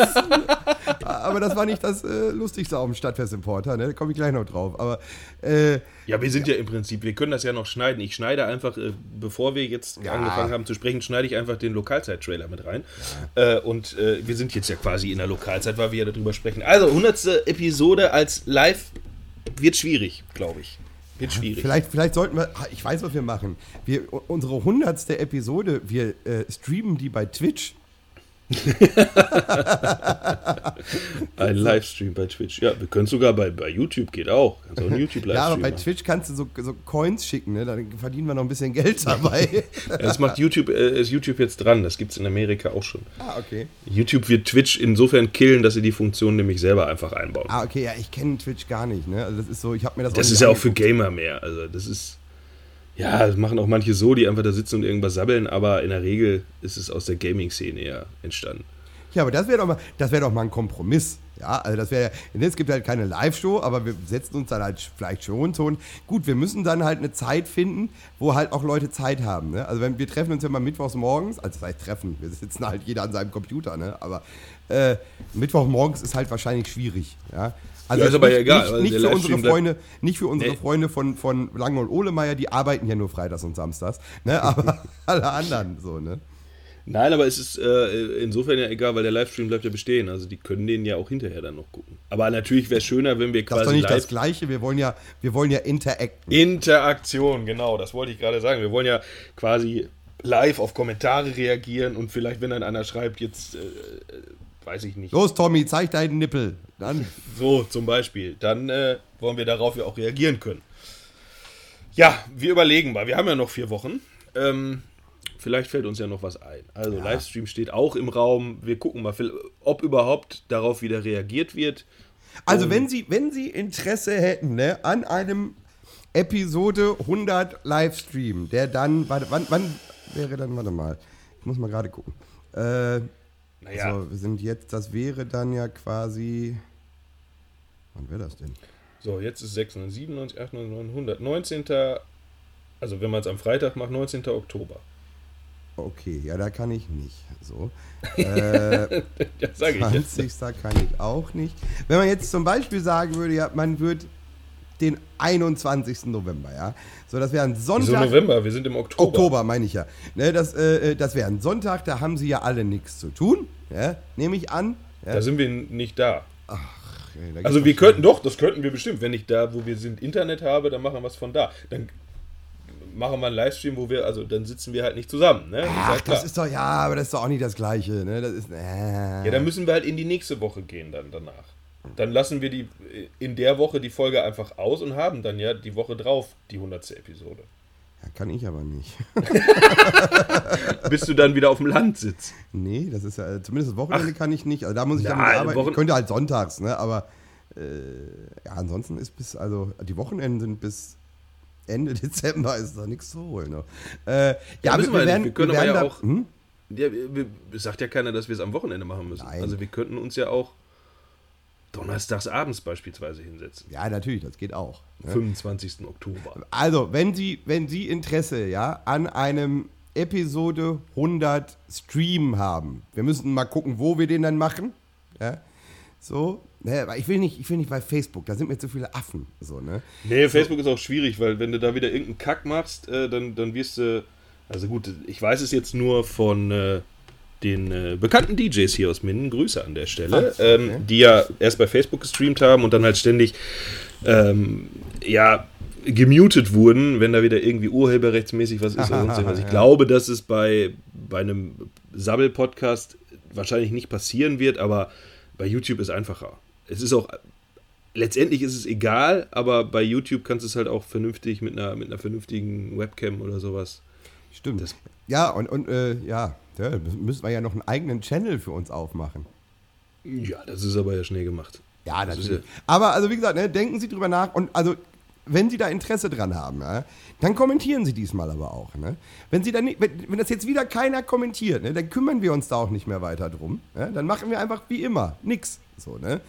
Aber das war nicht das äh, Lustigste auf dem Stadtfest im Porter, ne? da komme ich gleich noch drauf. Aber äh, Ja, wir sind ja im Prinzip, wir können das ja noch schneiden. Ich schneide einfach, äh, bevor wir jetzt Ja. angefangen haben zu sprechen, schneide ich einfach den Lokalzeit-Trailer mit rein. Äh, und äh, wir sind jetzt ja quasi in der Lokalzeit, weil wir ja darüber sprechen. Also, 100. Episode als live wird schwierig, glaube ich. Wird schwierig. vielleicht, vielleicht sollten wir, ah, ich weiß, was wir machen. Wir, unsere hundertste Episode, wir äh, streamen die bei Twitch. (laughs) Ein Livestream bei Twitch. Ja, wir können sogar bei, bei YouTube, geht auch. Kannst auch einen (laughs) YouTube-Livestream Ja, aber bei machen. Twitch kannst du so, so Coins schicken, ne? dann verdienen wir noch ein bisschen Geld (laughs) dabei. Ja, das macht YouTube, äh, ist YouTube jetzt dran. Das gibt es in Amerika auch schon. ah, okay. YouTube wird Twitch insofern killen, dass sie die Funktion nämlich selber einfach einbauen. Ah, okay, ja, ich kenne Twitch gar nicht, ne? Also das ist so, ich habe mir das Das ist ja auch für. Gamer mehr. Also das ist. Ja, das machen auch manche so, die einfach da sitzen und irgendwas sabbeln, aber in der Regel ist es aus der Gaming-Szene ja entstanden. Ja, aber das wäre doch mal, wäre doch mal ein Kompromiss. Ja, also das wäre, es gibt halt keine Live-Show, aber wir setzen uns dann halt vielleicht schon so. Gut, wir müssen dann halt eine Zeit finden, wo halt auch Leute Zeit haben. Ne? Also wenn wir treffen uns ja mal mittwochs morgens, also heißt treffen, wir sitzen halt jeder an seinem Computer, ne? Aber äh, Mittwochmorgens ist halt wahrscheinlich schwierig. Ja, also Ja, ist aber nicht, egal, Nicht, nicht für unsere Freunde, nicht für unsere Nee. Freunde von, von Lange und Ohlemeier, die arbeiten ja nur freitags und samstags, ne? (laughs) Aber alle anderen so, ne? Nein, aber es ist äh, insofern ja egal, weil der Livestream bleibt ja bestehen. Also die können den ja auch hinterher dann noch gucken. Aber natürlich wäre es schöner, wenn wir Das ist quasi doch nicht das Gleiche. Wir wollen ja, wir wollen ja interacten. Interaktion, genau, das wollte ich gerade sagen. Wir wollen ja quasi live auf Kommentare reagieren und vielleicht, wenn dann einer schreibt, jetzt, äh, weiß ich nicht, Los, Tommy, zeig deinen Nippel. Dann. (laughs) so zum Beispiel, dann äh, wollen wir darauf ja auch reagieren können. Ja, wir überlegen mal. Wir haben ja noch vier Wochen. Ähm, vielleicht fällt uns ja noch was ein. Also Livestream steht auch im Raum. Wir gucken mal, ob überhaupt darauf wieder reagiert wird. Also, wenn Sie, wenn Sie Interesse hätten ne, an einem Episode 100 Livestream, der dann, wann, wann wäre dann, warte mal, ich muss mal gerade gucken. Äh, Naja, So, wir sind jetzt, das wäre dann ja quasi, wann wäre das denn? so, jetzt ist 697, 800, 900. 19. Also, wenn man es am Freitag macht, 19. Oktober. Okay, ja, da kann ich nicht. So. (laughs) Äh, Ja, sage ich jetzt. 20. kann ich auch nicht. Wenn man jetzt zum Beispiel sagen würde, ja, man würde den 21. November, ja. So, das wäre ein Wieso Sonntag. November? Wir sind im Oktober. Oktober, meine ich ja. Ne, das äh, das wäre ein Sonntag, da haben sie ja alle nichts zu tun. Ja, Nehme ich an. Ja, Da sind wir nicht da. da gibt's Also wir könnten doch, das könnten wir bestimmt. Wenn ich da, wo wir sind, Internet habe, dann machen wir es von da. Dann machen wir einen Livestream, wo wir, also dann sitzen wir halt nicht zusammen. Ne? Ach, Ist ja das ist doch, ja, aber das ist doch auch nicht das Gleiche. Ne? Das ist, äh. ja, dann müssen wir halt in die nächste Woche gehen dann danach. Dann lassen wir die in der Woche die Folge einfach aus und haben dann ja die Woche drauf die 100. Episode. ja, kann ich aber nicht. (laughs) Bis du dann wieder auf dem Land sitzt. nee, das ist ja, zumindest das Wochenende kann ich nicht. Also da muss ich Nein, damit arbeiten. Wochen- Ich könnte halt sonntags, ne? Aber äh, ja, ansonsten ist bis, also die Wochenenden sind bis Ende (laughs) Dezember ist da nichts zu holen. Ne? Äh, ja, müssen wir ja nicht. Wir können aber werden ja da, auch- Hm? Ja, wir, wir, es sagt ja keiner, dass wir es am Wochenende machen müssen. Nein. Also wir könnten uns ja auch donnerstags abends beispielsweise hinsetzen. Ja, natürlich, das geht auch. Ne? 25. Oktober. Also, wenn Sie, wenn Sie Interesse ja, an einem Episode 100 Stream haben. Wir müssen mal gucken, wo wir den dann machen. Ja, so. Ne, aber ich will, nicht, ich will nicht bei Facebook, da sind mir zu viele Affen. So, ne? Nee, Facebook ist auch schwierig, weil wenn du da wieder irgendeinen Kack machst, äh, dann, dann wirst du. Also gut, ich weiß es jetzt nur von äh, den äh, bekannten DJs hier aus Minden. Grüße an der Stelle, Ah, ähm, die ja erst bei Facebook gestreamt haben und dann halt ständig ähm, ja gemutet wurden, wenn da wieder irgendwie urheberrechtsmäßig was ist oder sonst irgendwas. Ich glaube, dass es bei, bei einem Sabbel-Podcast wahrscheinlich nicht passieren wird, aber bei YouTube ist einfacher. Es ist auch letztendlich ist es egal, aber bei YouTube kannst du es halt auch vernünftig mit einer, mit einer vernünftigen Webcam oder sowas. Stimmt. Das- ja, und, und äh, ja, ja, müssen wir ja noch einen eigenen Channel für uns aufmachen. Ja, das ist aber ja schnell gemacht. Ja, Das ist natürlich. Aber also wie gesagt, ne, denken Sie drüber nach und also wenn Sie da Interesse dran haben, ja, dann kommentieren Sie diesmal aber auch. Ne? Wenn, Sie dann nicht, wenn, wenn das jetzt wieder keiner kommentiert, ne, dann kümmern wir uns da auch nicht mehr weiter drum. Ja? Dann machen wir einfach wie immer nix. So, ne?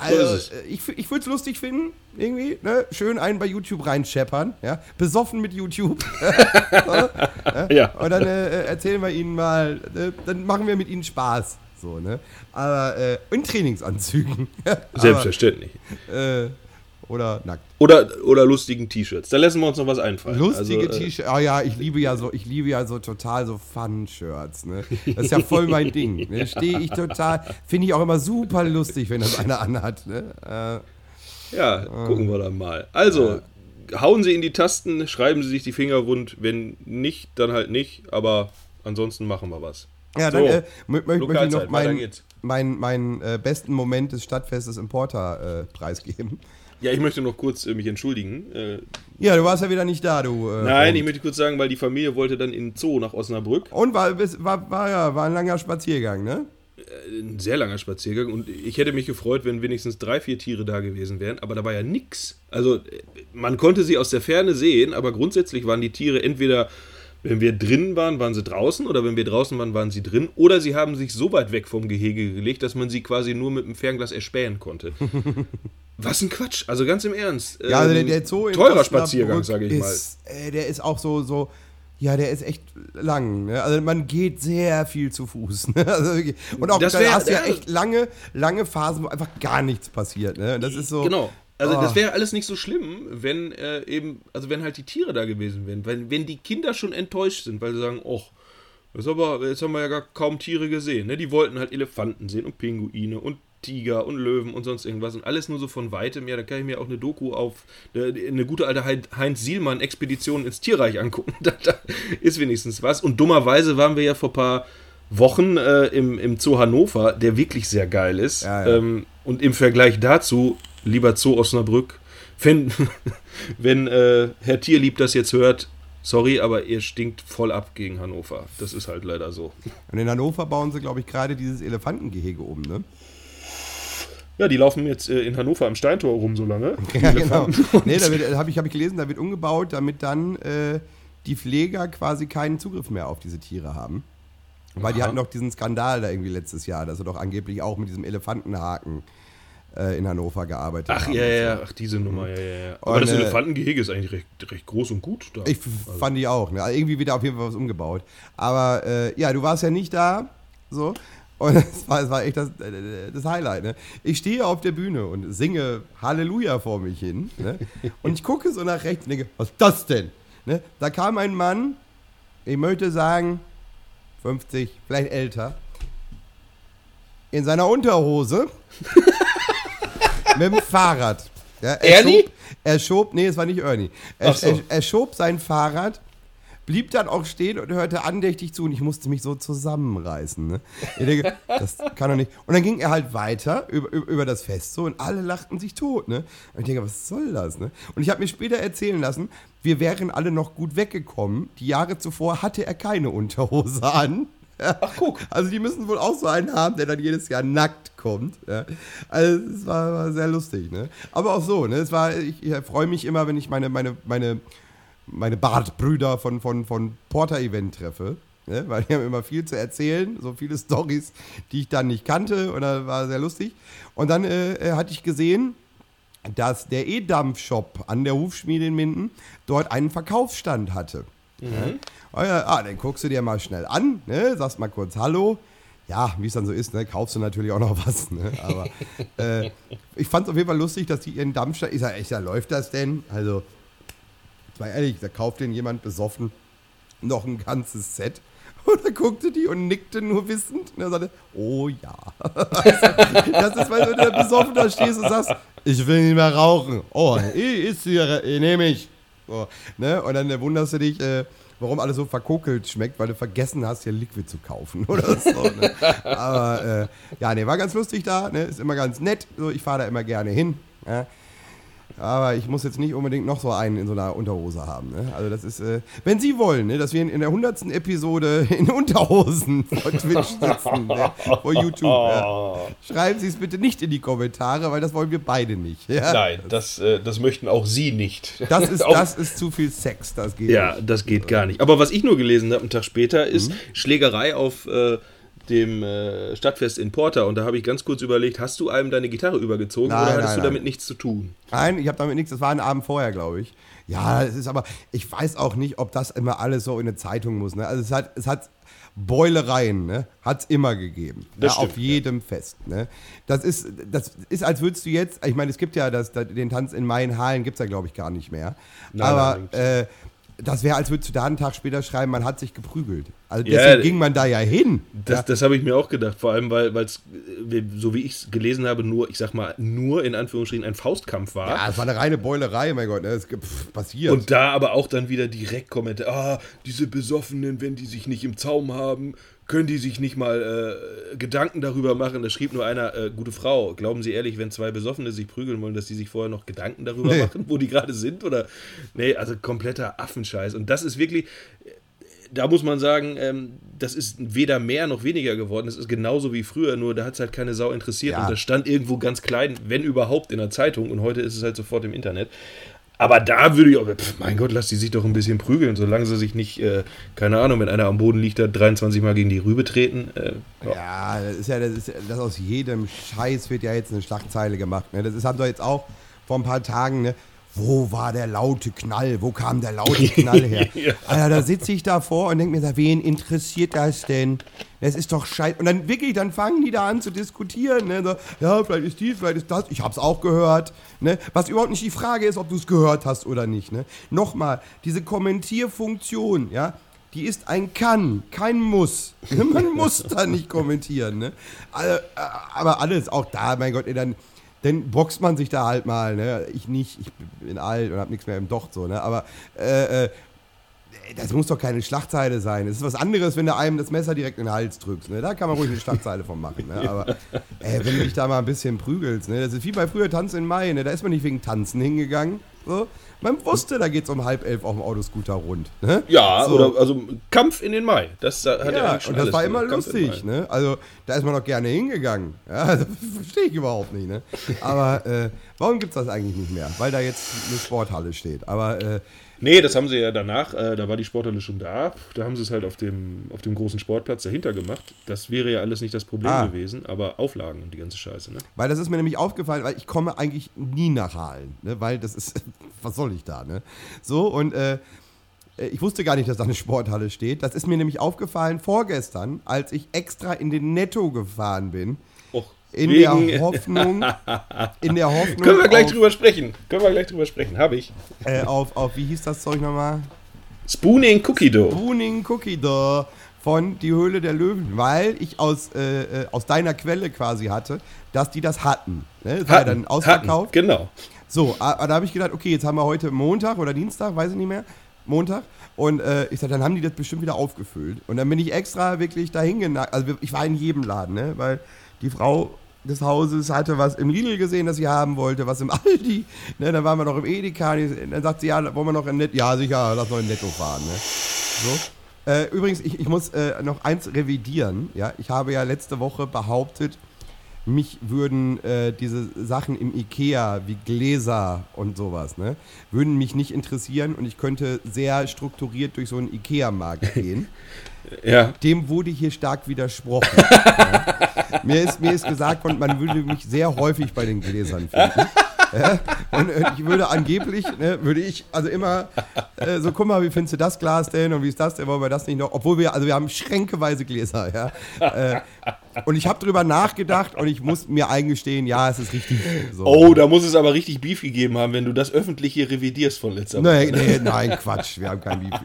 Also, äh, ich, ich würde es lustig finden, irgendwie, ne? schön einen bei YouTube reinscheppern, ja? besoffen mit YouTube. (laughs) Ja. Und dann äh, erzählen wir Ihnen mal, äh, dann machen wir mit Ihnen Spaß. So, ne? Aber äh, in Trainingsanzügen. (laughs) Selbstverständlich. Aber, äh, oder nackt. Oder, oder lustigen T-Shirts. Da lassen wir uns noch was einfallen. Lustige Also, äh, T-Shirts. Ah ja, ich liebe ja so, ich liebe ja so total so Fun-Shirts. Ne? Das ist ja voll mein (laughs) Ding. Ne? Stehe ich total. Finde ich auch immer super lustig, wenn das einer anhat. Ne? Äh, Ja, gucken wir dann mal. Also, hauen Sie in die Tasten, schreiben Sie sich die Finger rund. Wenn nicht, dann halt nicht. Aber ansonsten machen wir was. ja, dann So, äh, mö mö möchte ich noch meinen geht's. mein, mein, äh, besten Moment des Stadtfestes im Porter äh, preisgeben. Ja, ich möchte noch kurz äh, mich entschuldigen. Äh, Ja, du warst ja wieder nicht da, du. Äh, nein, ich möchte kurz sagen, weil die Familie wollte dann in den Zoo nach Osnabrück. und war, war, war, ja, war ein langer Spaziergang, ne? Ein sehr langer Spaziergang und ich hätte mich gefreut, wenn wenigstens drei, vier Tiere da gewesen wären, aber da war ja nix. Also äh, man konnte sie aus der Ferne sehen, aber grundsätzlich waren die Tiere entweder, wenn wir drin waren, waren sie draußen oder wenn wir draußen waren, waren sie drin oder sie haben sich so weit weg vom Gehege gelegt, dass man sie quasi nur mit dem Fernglas erspähen konnte. (laughs) Was ein Quatsch, also ganz im Ernst. Ja, also der, Ähm, der Zoo in Teurer Spaziergang, sage ich mal. ist, Äh, der ist auch so, so, ja, der ist echt lang. Ne? Also man geht sehr viel zu Fuß. (laughs) Ne? Also, und auch Das da wär- hast du ja echt lange, lange Phasen, wo einfach gar nichts passiert. Ne? Das ist so. Genau. Also Oh. das wäre alles nicht so schlimm, wenn äh, eben, also wenn halt die Tiere da gewesen wären. Wenn, wenn die Kinder schon enttäuscht sind, weil sie sagen, oh, das aber, jetzt haben wir ja gar kaum Tiere gesehen. Ne? Die wollten halt Elefanten sehen und Pinguine und Tiger und Löwen und sonst irgendwas und alles nur so von weitem. Ja, dann kann ich mir auch eine Doku auf äh, eine gute alte Hein- Heinz Sielmann Expedition ins Tierreich angucken. (laughs) da, da ist wenigstens was. Und dummerweise waren wir ja vor ein paar Wochen äh, im, im Zoo Hannover, der wirklich sehr geil ist. Ja, ja. Ähm, und im Vergleich dazu, lieber Zoo Osnabrück, wenn, (laughs) wenn äh, Herr Tierlieb das jetzt hört, sorry, aber ihr stinkt voll ab gegen Hannover. Das ist halt leider so. Und in Hannover bauen sie, glaube ich, gerade dieses Elefantengehege um. Ne? Ja, die laufen jetzt äh, in Hannover am Steintor rum so lange. (laughs) Ja, genau. Nee, da habe ich, hab ich gelesen, da wird umgebaut, damit dann äh, die Pfleger quasi keinen Zugriff mehr auf diese Tiere haben. Weil die hatten doch diesen Skandal da irgendwie letztes Jahr, dass sie doch angeblich auch mit diesem Elefantenhaken äh, in Hannover gearbeitet Ach haben. ja, und so. ja, ach diese Nummer, ja, ja, ja. Aber Und, das äh, Elefantengehege ist eigentlich recht, recht groß und gut da. Ich f- fand die auch. Ne? Also irgendwie wird da auf jeden Fall was umgebaut. Aber äh, ja, du warst ja nicht da. So. Und (laughs) es war, es war echt das, äh, das Highlight. Ne? Ich stehe auf der Bühne und singe Halleluja vor mich hin. Ne? Und ich gucke so nach rechts und denke, was ist das denn? Ne? Da kam ein Mann, ich möchte sagen, 50, vielleicht älter, in seiner Unterhose (laughs) mit dem Fahrrad. Ja, er Ernie? Schob, er schob, nee, es war nicht Ernie. Er, so. er, er schob sein Fahrrad, blieb dann auch stehen und hörte andächtig zu und ich musste mich so zusammenreißen. Ne? Ich denke, das kann doch nicht. Und dann ging er halt weiter über, über über das Fest so und alle lachten sich tot. Ne? Und ich denke, was soll das? Ne? Und ich habe mir später erzählen lassen, wir wären alle noch gut weggekommen. Die Jahre zuvor hatte er keine Unterhose an. (laughs) Ach, guck. Also die müssen wohl auch so einen haben, der dann jedes Jahr nackt kommt. Ja. Also es war, war sehr lustig. Ne? Aber auch so, ne? es war, ich, ich freue mich immer, wenn ich meine, meine, meine, meine Bartbrüder von, von, von Porter-Event treffe. Ne? Weil die haben immer viel zu erzählen, so viele Stories, die ich dann nicht kannte. Und das war sehr lustig. Und dann äh, äh, hatte ich gesehen, dass der E-Dampf-Shop an der Hufschmiede in Minden dort einen Verkaufsstand hatte. Ne? Oh ja, ah, dann guckst du dir mal schnell an, ne? sagst mal kurz Hallo. Ja, wie es dann so ist, ne? kaufst du natürlich auch noch (laughs) was. Ne? Aber äh, ich fand es auf jeden Fall lustig, dass die ihren Dampfstein. Ich sag, echt, ja, läuft das denn? Also, mal ehrlich, da kauft denn jemand besoffen noch ein ganzes Set. (laughs) Und dann guckte die und nickte nur wissend. Und er sagte, oh ja. (laughs) das ist, weil du da besoffen da stehst und sagst, ich will nicht mehr rauchen. Oh, ich hier, ich nehme ich. So, ne? Und dann wunderst du dich, äh, warum alles so verkokelt schmeckt, weil du vergessen hast, hier Liquid zu kaufen (laughs) oder so. Ne? Aber äh, ja, ne, war ganz lustig da, ne? ist immer ganz nett. So, ich fahre da immer gerne hin. Ja? Aber ich muss jetzt nicht unbedingt noch so einen in so einer Unterhose haben. Ne? Also das ist, äh, wenn Sie wollen, ne, dass wir in, in der 100. Episode (laughs) in Unterhosen vor Twitch sitzen, ne, vor YouTube. Ja. Schreiben Sie es bitte nicht in die Kommentare, weil das wollen wir beide nicht. Ja? Nein, das, äh, das möchten auch Sie nicht. Das ist, (laughs) das ist zu viel Sex, das geht Ja, nicht. das geht gar nicht. Aber was ich nur gelesen habe, einen Tag später, ist Mhm. Schlägerei auf äh, dem äh, Stadtfest in Porta. Und da habe ich ganz kurz überlegt, hast du einem deine Gitarre übergezogen Nein, oder hattest nein, du nein. damit nichts zu tun? Nein, ich habe damit nichts. Das war ein Abend vorher, glaube ich. Ja, es ist aber, ich weiß auch nicht, ob das immer alles so in eine Zeitung muss. Ne? Also es hat, es hat Beulereien, ne? hat es immer gegeben. Das ja, auf stimmt, jedem Fest. Ne? Das, ist, das ist, als würdest du jetzt, ich meine, es gibt ja das, den Tanz in meinen Hallen, gibt es ja, glaube ich, gar nicht mehr. Nein, aber nein, äh, das wäre, als würdest du da einen Tag später schreiben, man hat sich geprügelt. Also Ja, deswegen ging man da ja hin. Das, ja. das habe ich mir auch gedacht, vor allem weil es, so wie ich es gelesen habe, nur, ich sag mal, nur in Anführungsstrichen ein Faustkampf war. ja, es war eine reine Beulerei, mein Gott, ne? es gibt- pff, passiert. Und da aber auch dann wieder direkt Kommentare, ah, diese Besoffenen, wenn die sich nicht im Zaum haben, können die sich nicht mal äh, Gedanken darüber machen. Da schrieb nur einer, äh, gute Frau, glauben Sie ehrlich, wenn zwei Besoffene sich prügeln wollen, dass die sich vorher noch Gedanken darüber Nee. machen, wo die gerade sind? Oder, nee, also kompletter Affenscheiß. Und das ist wirklich, da muss man sagen, ähm, das ist weder mehr noch weniger geworden. Es ist genauso wie früher, nur da hat es halt keine Sau interessiert. Ja. Und das stand irgendwo ganz klein, wenn überhaupt, in der Zeitung. Und heute ist es halt sofort im Internet. Aber da würde ich auch, pf, mein Gott, lass die sich doch ein bisschen prügeln, solange sie sich nicht, äh, keine Ahnung, wenn einer am Boden liegt, da 23 Mal gegen die Rübe treten. Äh, ja. Das ist ja, das ist, das aus jedem Scheiß wird ja jetzt eine Schlagzeile gemacht. Ne? Das ist, haben doch jetzt auch vor ein paar Tagen, ne? Wo war der laute Knall? Wo kam der laute Knall her? (laughs) Ja. Alter, da sitze ich davor und denke mir, wen interessiert das denn? Das ist doch scheiße. Und dann wirklich, dann fangen die da an zu diskutieren. Ne? So, ja, vielleicht ist dies, vielleicht ist das. Ich hab's auch gehört. Ne? Was überhaupt nicht die Frage ist, ob du es gehört hast oder nicht. Ne? Nochmal, diese Kommentierfunktion, ja, die ist ein Kann, kein Muss. (laughs) Man muss da nicht kommentieren. Ne? Äh, aber alles auch da, mein Gott, ey, dann, dann boxt man sich da halt mal. Ne? Ich nicht, ich bin alt und hab nichts mehr im Docht so. Ne? Aber äh, äh, das muss doch keine Schlagzeile sein. Es ist was anderes, wenn du einem das Messer direkt in den Hals drückst. Ne? Da kann man ruhig eine Schlagzeile von machen. Ne? Aber (laughs) äh, wenn du dich da mal ein bisschen prügelst, ne? das ist wie bei früher Tanz in Mai. Ne? Da ist man nicht wegen Tanzen hingegangen. So. Man wusste, da geht es um halb elf auf dem Autoscooter rund. Ne? Ja, So. oder also Kampf in den Mai. Das hat er Ja, eigentlich schon und das war immer Kampf lustig, ne? Also, da ist man doch gerne hingegangen. Ja, (laughs) das verstehe ich überhaupt nicht, ne? Aber äh, warum gibt es das eigentlich nicht mehr? Weil da jetzt eine Sporthalle steht. Aber äh, Nee, das haben sie ja danach, äh, da war die Sporthalle schon da. Da haben sie es halt auf dem, auf dem großen Sportplatz dahinter gemacht. Das wäre ja alles nicht das Problem Ah. gewesen, aber Auflagen und die ganze Scheiße, ne? Weil das ist mir nämlich aufgefallen, weil ich komme eigentlich nie nach Hallen, ne? weil das ist, (laughs) was soll ich da, ne? So, und äh, ich wusste gar nicht, dass da eine Sporthalle steht. Das ist mir nämlich aufgefallen vorgestern, als ich extra in den Netto gefahren bin. In wegen- der Hoffnung, (laughs) in der Hoffnung Können wir gleich auf, drüber sprechen. Können wir gleich drüber sprechen. Habe ich. äh, auf, auf, wie hieß das Zeug nochmal? Spooning Cookie Dough. Bruning Cookie Dough von Die Höhle der Löwen, weil ich aus, äh, äh, aus deiner Quelle quasi hatte, dass die das hatten. Ne? Es war ja dann ausverkauft. Hatten, genau. So, aber da habe ich gedacht, okay, jetzt haben wir heute Montag oder Dienstag, weiß ich nicht mehr, Montag. Und äh, ich sag, dann haben die das bestimmt wieder aufgefüllt. Und dann bin ich extra wirklich dahin genagt. Also ich war in jedem Laden, ne? weil die Frau des Hauses hatte was im Lidl gesehen, das sie haben wollte, was im (laughs) Aldi. Ne? Dann waren wir noch im Edeka. Dann sagt sie, ja, wollen wir noch in Netto? Ja, sicher, lass noch in Netto fahren. Ne? So. Äh, übrigens, ich, ich muss äh, noch eins revidieren. Ja? Ich habe ja letzte Woche behauptet, mich würden äh, diese Sachen im Ikea wie Gläser und sowas, ne, würden mich nicht interessieren und ich könnte sehr strukturiert durch so einen Ikea-Markt (laughs) gehen. Ja. Dem wurde hier stark widersprochen. (laughs) ja. mir, ist, mir ist gesagt worden, man würde mich sehr häufig bei den Gläsern finden. Ja? und, und ich würde angeblich, ne, würde ich, also immer äh, so, guck mal, wie findest du das Glas denn und wie ist das denn, wollen wir das nicht noch, obwohl wir, also wir haben schränkeweise Gläser, ja. Äh, und ich habe drüber nachgedacht und ich muss mir eingestehen, ja, es ist richtig so. Oh, da muss es aber richtig Beef gegeben haben, wenn du das öffentlich hier revidierst von letzter Woche. Nee, nee, nein, Quatsch, wir haben kein Beef.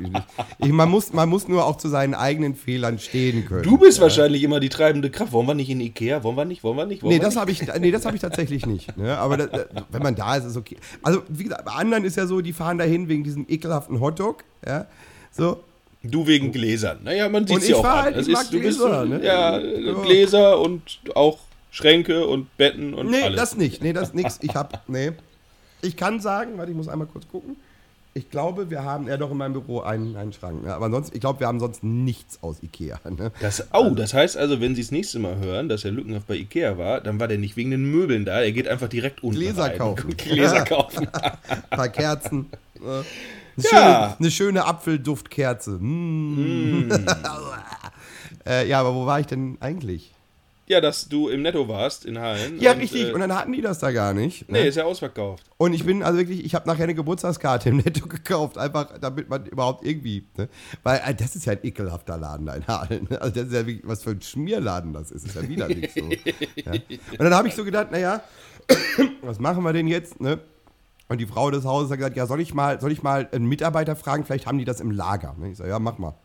Ich, man, muss, man muss nur auch zu seinen eigenen Fehlern stehen können. Du bist wahrscheinlich immer die treibende Kraft. Wollen wir nicht in Ikea? Wollen wir nicht? Wollen wir nicht? Wollen Nee, wir das nicht? habe ich, nee, das habe ich tatsächlich nicht. Ne? Aber da, da, wenn man da ist, ist okay. Also, wie gesagt, bei anderen ist ja so, die fahren dahin wegen diesem ekelhaften Hotdog. Ja? So. Du wegen Gläsern. Naja, man sieht Und es ich ja auch an. halt, Das ich mag ist, du bist Gläser, ne? Ja. Gläser und auch Schränke und Betten und Nee, alles. das nicht. Nee, das nix. Ich habe, nee. Ich kann sagen, warte, ich muss einmal kurz gucken. Ich glaube, wir haben ja doch in meinem Büro einen, einen Schrank. Ne? Aber ansonsten, ich glaube, wir haben sonst nichts aus Ikea. Ne? Das, oh, das heißt also, wenn Sie das nächste Mal hören, dass Herr Lückenhaft bei Ikea war, dann war der nicht wegen den Möbeln da. Er geht einfach direkt unten Gläser rein. kaufen. (laughs) Gläser kaufen. (laughs) Ein paar Kerzen. ne? Eine, Ja. schöne, eine schöne Apfelduftkerze. Mm. (laughs) äh, ja, aber wo war ich denn eigentlich? Ja, dass du im Netto warst in Hallen. Ja, und, richtig. Äh, Und dann hatten die das da gar nicht. nee, ne? ist ja ausverkauft. Und ich bin also wirklich, ich habe nachher eine Geburtstagskarte im Netto (laughs) gekauft, einfach damit man überhaupt irgendwie, ne? weil äh, das ist ja ein ekelhafter Laden, ein Hallen. Ne? Also das ist ja wirklich, was für ein Schmierladen das ist, ist ja wieder nicht so. (laughs) ja. Und dann habe ich so gedacht, naja, (coughs) was machen wir denn jetzt, ne? Und die Frau des Hauses hat gesagt, ja, soll ich mal, soll ich mal einen Mitarbeiter fragen, vielleicht haben die das im Lager. Ne? Ich sage, ja, mach mal.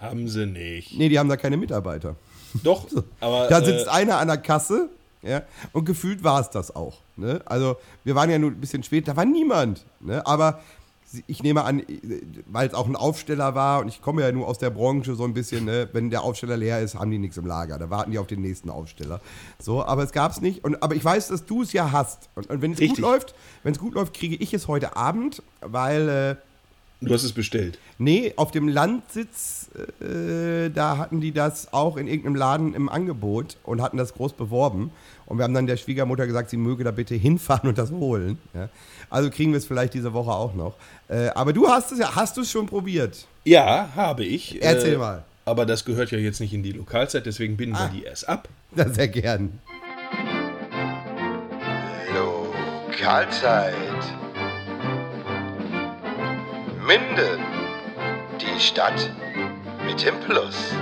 Haben sie nicht. Nee, die haben da keine Mitarbeiter. (laughs) Doch, aber. Da sitzt äh, einer an der Kasse, ja, und gefühlt war es das auch. Ne? Also, wir waren ja nur ein bisschen spät, da war niemand. Ne? Aber ich nehme an, weil es auch ein Aufsteller war und ich komme ja nur aus der Branche so ein bisschen, ne? wenn der Aufsteller leer ist, haben die nichts im Lager. Da warten die auf den nächsten Aufsteller. So, aber es gab es nicht. Und, aber ich weiß, dass du es ja hast. Und, und wenn es gut läuft, wenn es gut läuft, kriege ich es heute Abend, weil. Äh, du hast es bestellt. Nee, auf dem Landsitz, äh, da hatten die das auch in irgendeinem Laden im Angebot und hatten das groß beworben. Und wir haben dann der Schwiegermutter gesagt, sie möge da bitte (laughs) hinfahren und das holen. Ja. Also kriegen wir es vielleicht diese Woche auch noch. Äh, aber du hast es ja, hast du es schon probiert? Ja, habe ich. Erzähl Äh, mal. Aber das gehört ja jetzt nicht in die Lokalzeit, deswegen binden Ah. wir die erst ab. (laughs) Na, sehr gern. Lokalzeit. Minden. Die Stadt mit dem Plus.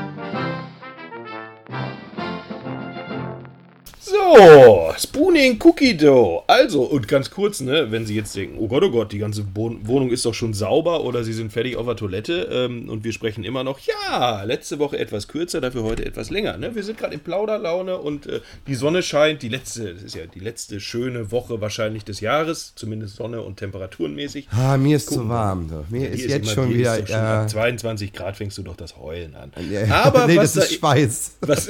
So, Spooning Cookie Dough. Also, und ganz kurz, ne, wenn Sie jetzt denken, oh Gott, oh Gott, die ganze Bo Wohnung ist doch schon sauber oder Sie sind fertig auf der Toilette ähm, und wir sprechen immer noch, ja, letzte Woche etwas kürzer, dafür heute etwas länger. Ne? Wir sind gerade in Plauderlaune und äh, die Sonne scheint, die letzte, das ist ja die letzte schöne Woche wahrscheinlich des Jahres, zumindest Sonne und temperaturenmäßig. Ah, mir ist zu Gucken wir. warm. So. Mir Die ist jetzt immer- schon wieder. Ist doch schon ab 22 Grad fängst du doch das Heulen an. ja, Aber (laughs) nee, was das da, ist Schweiß. was,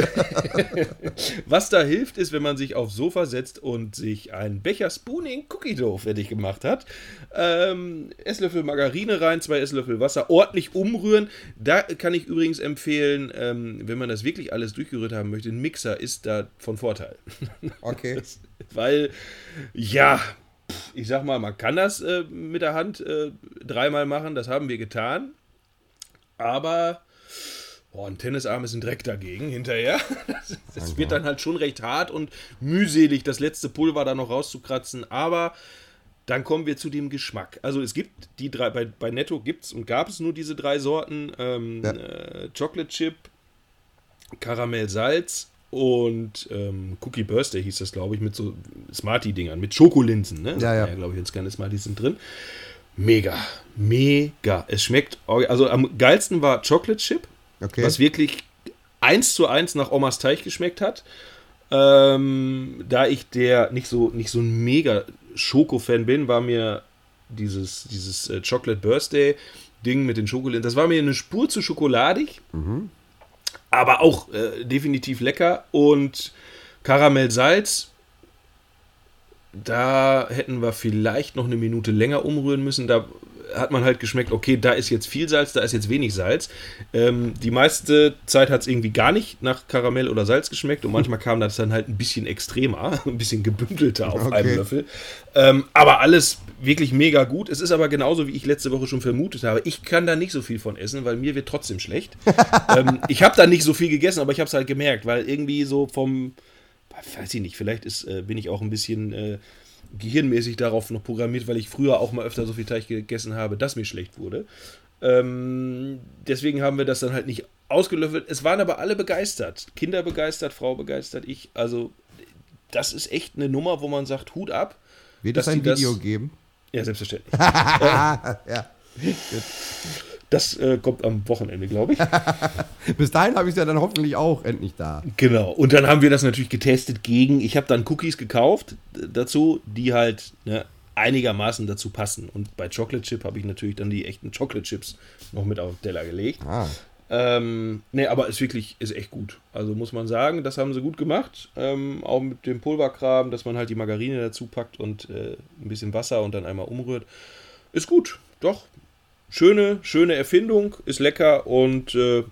(laughs) was da hilft, ist, wenn man sich aufs Sofa setzt und sich einen Becher Spooning Cookie Dough fertig gemacht hat. Ähm, Esslöffel Margarine rein, zwei Esslöffel Wasser, ordentlich umrühren. Da kann ich übrigens empfehlen, ähm, wenn man das wirklich alles durchgerührt haben möchte, ein Mixer ist da von Vorteil. (laughs) Okay. Das, weil, ja, ich sag mal, man kann das äh, mit der Hand äh, dreimal machen, das haben wir getan. Aber boah, ein Tennisarm ist ein Dreck dagegen hinterher. (laughs) Das, das wird dann halt schon recht hart und mühselig, das letzte Pulver da noch rauszukratzen. Aber dann kommen wir zu dem Geschmack. Also es gibt die drei, bei, bei Netto gibt es und gab es nur diese drei Sorten. Ähm, Ja. äh, Chocolate Chip, Karamell Salz und ähm, Cookie Birthday hieß das, glaube ich, mit so Smarty-Dingern, mit Schokolinsen, ne? Ja, ja. glaube ich, jetzt keine Smarties sind drin. Mega, mega. Es schmeckt, also am geilsten war Chocolate Chip, Okay. was wirklich eins zu eins nach Omas Teig geschmeckt hat. Ähm, da ich der nicht so, nicht so ein mega Schoko-Fan bin, war mir dieses, dieses äh, Chocolate Birthday Ding mit den Schokolinsen, das war mir eine Spur zu schokoladig, aber auch äh, definitiv lecker und Karamell Salz, da hätten wir vielleicht noch eine Minute länger umrühren müssen. Da hat man halt geschmeckt, okay, da ist jetzt viel Salz, da ist jetzt wenig Salz. Ähm, die meiste Zeit hat es irgendwie gar nicht nach Karamell oder Salz geschmeckt und manchmal kam das dann halt ein bisschen extremer, (laughs) ein bisschen gebündelter auf Okay. einem Löffel. Ähm, aber alles wirklich mega gut. Es ist aber genauso, wie ich letzte Woche schon vermutet habe. Ich kann da nicht so viel von essen, weil mir wird trotzdem schlecht. (laughs) ähm, ich habe da nicht so viel gegessen, aber ich habe es halt gemerkt, weil irgendwie so vom, weiß ich nicht, vielleicht ist, äh, bin ich auch ein bisschen äh, gehirnmäßig darauf noch programmiert, weil ich früher auch mal öfter so viel Teig gegessen habe, dass mir schlecht wurde. Ähm, deswegen haben wir das dann halt nicht ausgelöffelt. Es waren aber alle begeistert. Kinder begeistert, Frau begeistert, ich. Also, das ist echt eine Nummer, wo man sagt, Hut ab. Wird es ein die das- Video geben? Ja, selbstverständlich. (laughs) ja. Das äh, kommt am Wochenende, glaube ich. (laughs) Bis dahin habe ich es ja dann hoffentlich auch endlich da. Genau. Und dann haben wir das natürlich getestet gegen. Ich habe dann Cookies gekauft dazu, die halt ne, einigermaßen dazu passen. Und bei Chocolate Chip habe ich natürlich dann die echten Chocolate Chips noch mit auf den Teller gelegt. Ah. Ähm, ne, aber ist wirklich, ist echt gut. Also muss man sagen, das haben sie gut gemacht. Ähm, auch mit dem Pulverkram, dass man halt die Margarine dazu packt und äh, ein bisschen Wasser und dann einmal umrührt. Ist gut, doch. Schöne, schöne Erfindung, ist lecker und äh,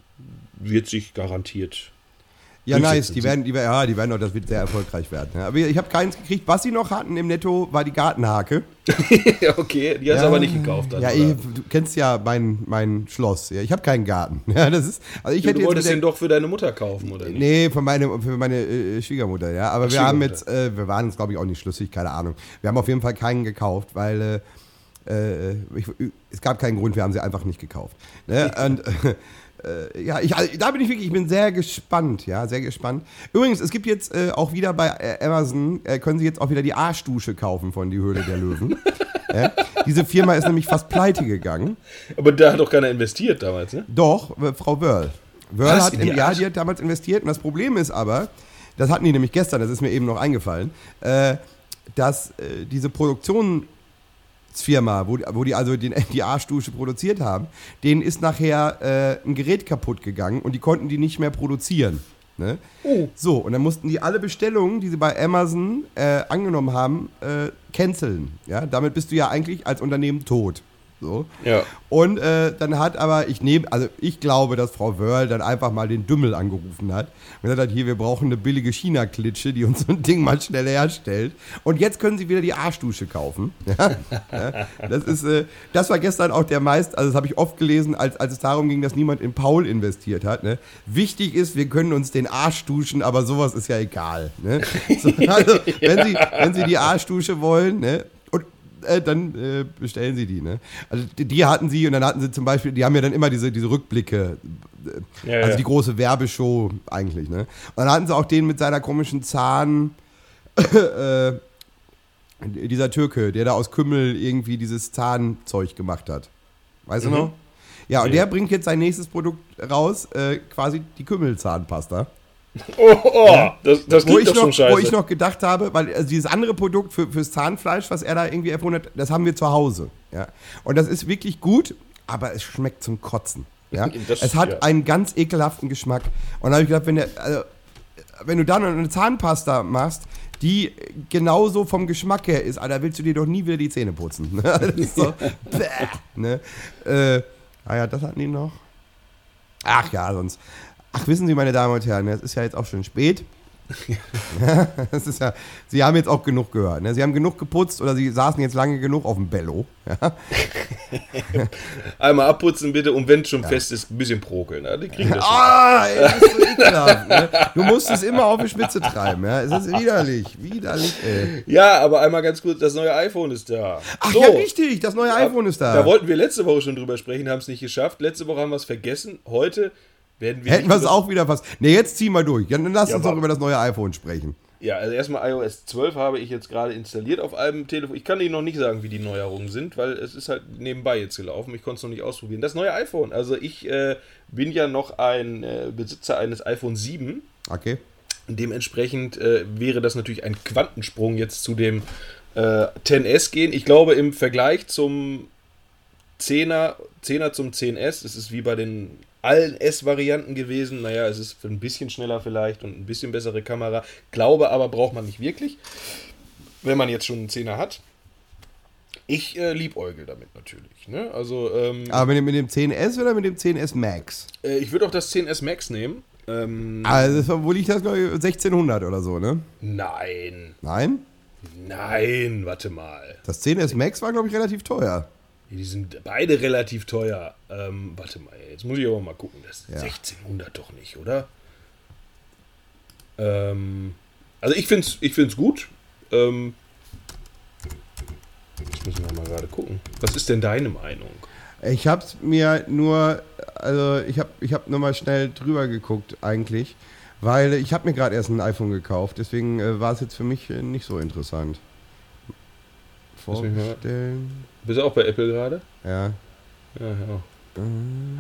wird sich garantiert. Ja, nice. Die werden, die, ja, die werden doch, das wird sehr erfolgreich werden. Ja, aber ich habe keins gekriegt. Was sie noch hatten im Netto, war die Gartenhake. ja, (laughs) okay, die hast du ja, aber nicht gekauft. Dann, ja, oder? ich, du kennst ja mein, mein Schloss. Ja, ich habe keinen Garten. (laughs) Ja, das ist, also ich du hätte jetzt wolltest den doch für deine Mutter kaufen, oder nicht? Nee, für meine, für meine äh, Schwiegermutter, ja. Aber wir haben jetzt, äh, wir waren uns, glaube ich, auch nicht schlüssig, keine Ahnung. Wir haben auf jeden Fall keinen gekauft, weil äh, äh, ich, es gab keinen Grund, wir haben sie einfach nicht gekauft. Ne? Und (laughs) äh, ja, ich, also, da bin ich wirklich, ich bin sehr gespannt, ja, sehr gespannt. Übrigens, es gibt jetzt äh, auch wieder bei äh, Amazon, äh, können Sie jetzt auch wieder die Arschdusche kaufen von Die Höhle der Löwen. (laughs) ja? Diese Firma ist nämlich fast pleite gegangen. Aber da hat doch keiner investiert damals, ne? Doch, äh, Frau Wörl. Wörl Was? hat, die ja, die hat damals investiert und das Problem ist aber, das hatten die nämlich gestern, das ist mir eben noch eingefallen, dass diese Produktionsfirma, wo, die- wo die also den, (laughs) die Arschdusche produziert haben, denen ist nachher äh, ein Gerät kaputt gegangen und die konnten die nicht mehr produzieren. Ne? So, und dann mussten die alle Bestellungen, die sie bei Amazon äh, angenommen haben, äh, canceln. Ja? Damit bist du ja eigentlich als Unternehmen tot. So. Ja. Und äh, dann hat aber, ich nehme, also ich glaube, dass Frau Wörl dann einfach mal den Dümmel angerufen hat und gesagt hat, hier, wir brauchen eine billige China-Klitsche, die uns so ein Ding mal schnell herstellt. Und jetzt können sie wieder die Arschdusche kaufen. (laughs) Das ist, äh, das war gestern auch der meist, also das habe ich oft gelesen, als, als es darum ging, dass niemand in Paul investiert hat. Ne? Wichtig ist, wir können uns den Arsch duschen, aber sowas ist ja egal. Ne? So, also, wenn, sie, wenn sie die Arschdusche wollen, ne? Äh, dann äh, bestellen sie die, ne? Also die, die hatten sie und dann hatten sie zum Beispiel, die haben ja dann immer diese, diese Rückblicke, äh, Ja, also ja. die große Werbeshow eigentlich, ne? Und dann hatten sie auch den mit seiner komischen Zahn, (coughs) äh, dieser Türke, der da aus Kümmel irgendwie dieses Zahnzeug gemacht hat. Weißt du noch? Ja, und Nee. der bringt jetzt sein nächstes Produkt raus, äh, quasi die Kümmelzahnpasta. (laughs) Oh, oh das, das Wo klingt ich, doch schon noch, scheiße. wo ich noch gedacht habe, weil also dieses andere Produkt für, fürs Zahnfleisch, was er da irgendwie erfunden hat, das haben wir zu Hause. Ja? Und das ist wirklich gut, aber es schmeckt zum Kotzen. Ja? (laughs) Das- es hat ja. einen ganz ekelhaften Geschmack. Und da habe ich gedacht, wenn, der, also, wenn du dann eine Zahnpasta machst, die genauso vom Geschmack her ist, Alter, willst du dir doch nie wieder die Zähne putzen. (laughs) das ist so, bäh, ne? äh, ah ja, das hatten die noch. Ach ja, sonst. Ach, wissen Sie, meine Damen und Herren, es ist ja jetzt auch schon spät. Ja, (laughs) das ist ja, Sie haben jetzt auch genug gehört. Ne? Sie haben genug geputzt oder Sie saßen jetzt lange genug auf dem Bello. Ja? (laughs) Einmal abputzen bitte und wenn es schon fest ist, ein bisschen prokeln. Ne? Die kriegen das. Ah, ey, das ist so ekelhaft. Ne? Du musst es immer auf die Spitze treiben. Ja? Es ist widerlich, widerlich, ey. Ja, aber einmal ganz kurz, das neue iPhone ist da. Ach So. ja, richtig, das neue iPhone ist da. Da wollten wir letzte Woche schon drüber sprechen, haben es nicht geschafft. Letzte Woche haben wir es vergessen. Heute werden wir. Hätten wir es auch wieder fast. Ne, jetzt ziehen wir durch. Dann lass Ja, uns doch über das neue iPhone sprechen. Ja, also erstmal iOS 12 habe ich jetzt gerade installiert auf einem Telefon. Ich kann Ihnen noch nicht sagen, wie die Neuerungen sind, weil es ist halt nebenbei jetzt gelaufen. Ich konnte es noch nicht ausprobieren. Das neue iPhone. Also ich äh, bin ja noch ein äh, Besitzer eines iPhone 7. Okay. Dementsprechend äh, wäre das natürlich ein Quantensprung jetzt zu dem äh, 10S gehen. Ich glaube im Vergleich zum 10er, 10er zum 10S, es ist wie bei den allen S-Varianten gewesen. Naja, es ist ein bisschen schneller vielleicht und ein bisschen bessere Kamera. Glaube aber braucht man nicht wirklich, wenn man jetzt schon einen 10er hat. Ich äh, liebäugel damit natürlich. Ne? Also ähm, Aber mit dem, mit dem 10S oder mit dem 10S Max? äh, ich würde auch das 10S Max nehmen. Ähm, Also, wo liegt das, glaub ich, 1600 oder so, ne? nein, Nein? nein, warte mal. Das 10S Max war, glaube ich, relativ teuer. Die sind beide relativ teuer. Ähm, warte mal, jetzt muss ich aber mal gucken. Das ist Ja. 1600 doch nicht, oder? Ähm, also ich finde es ich find's gut. Ähm, gerade gucken. Was ist denn deine Meinung? Ich hab's mir nur, also ich hab, ich hab nur mal schnell drüber geguckt eigentlich, weil ich habe mir gerade erst ein iPhone gekauft, deswegen äh, war es jetzt für mich äh, nicht so interessant. Mal- Vorstellen. Bist du auch bei Apple gerade? Ja. Ja, ja.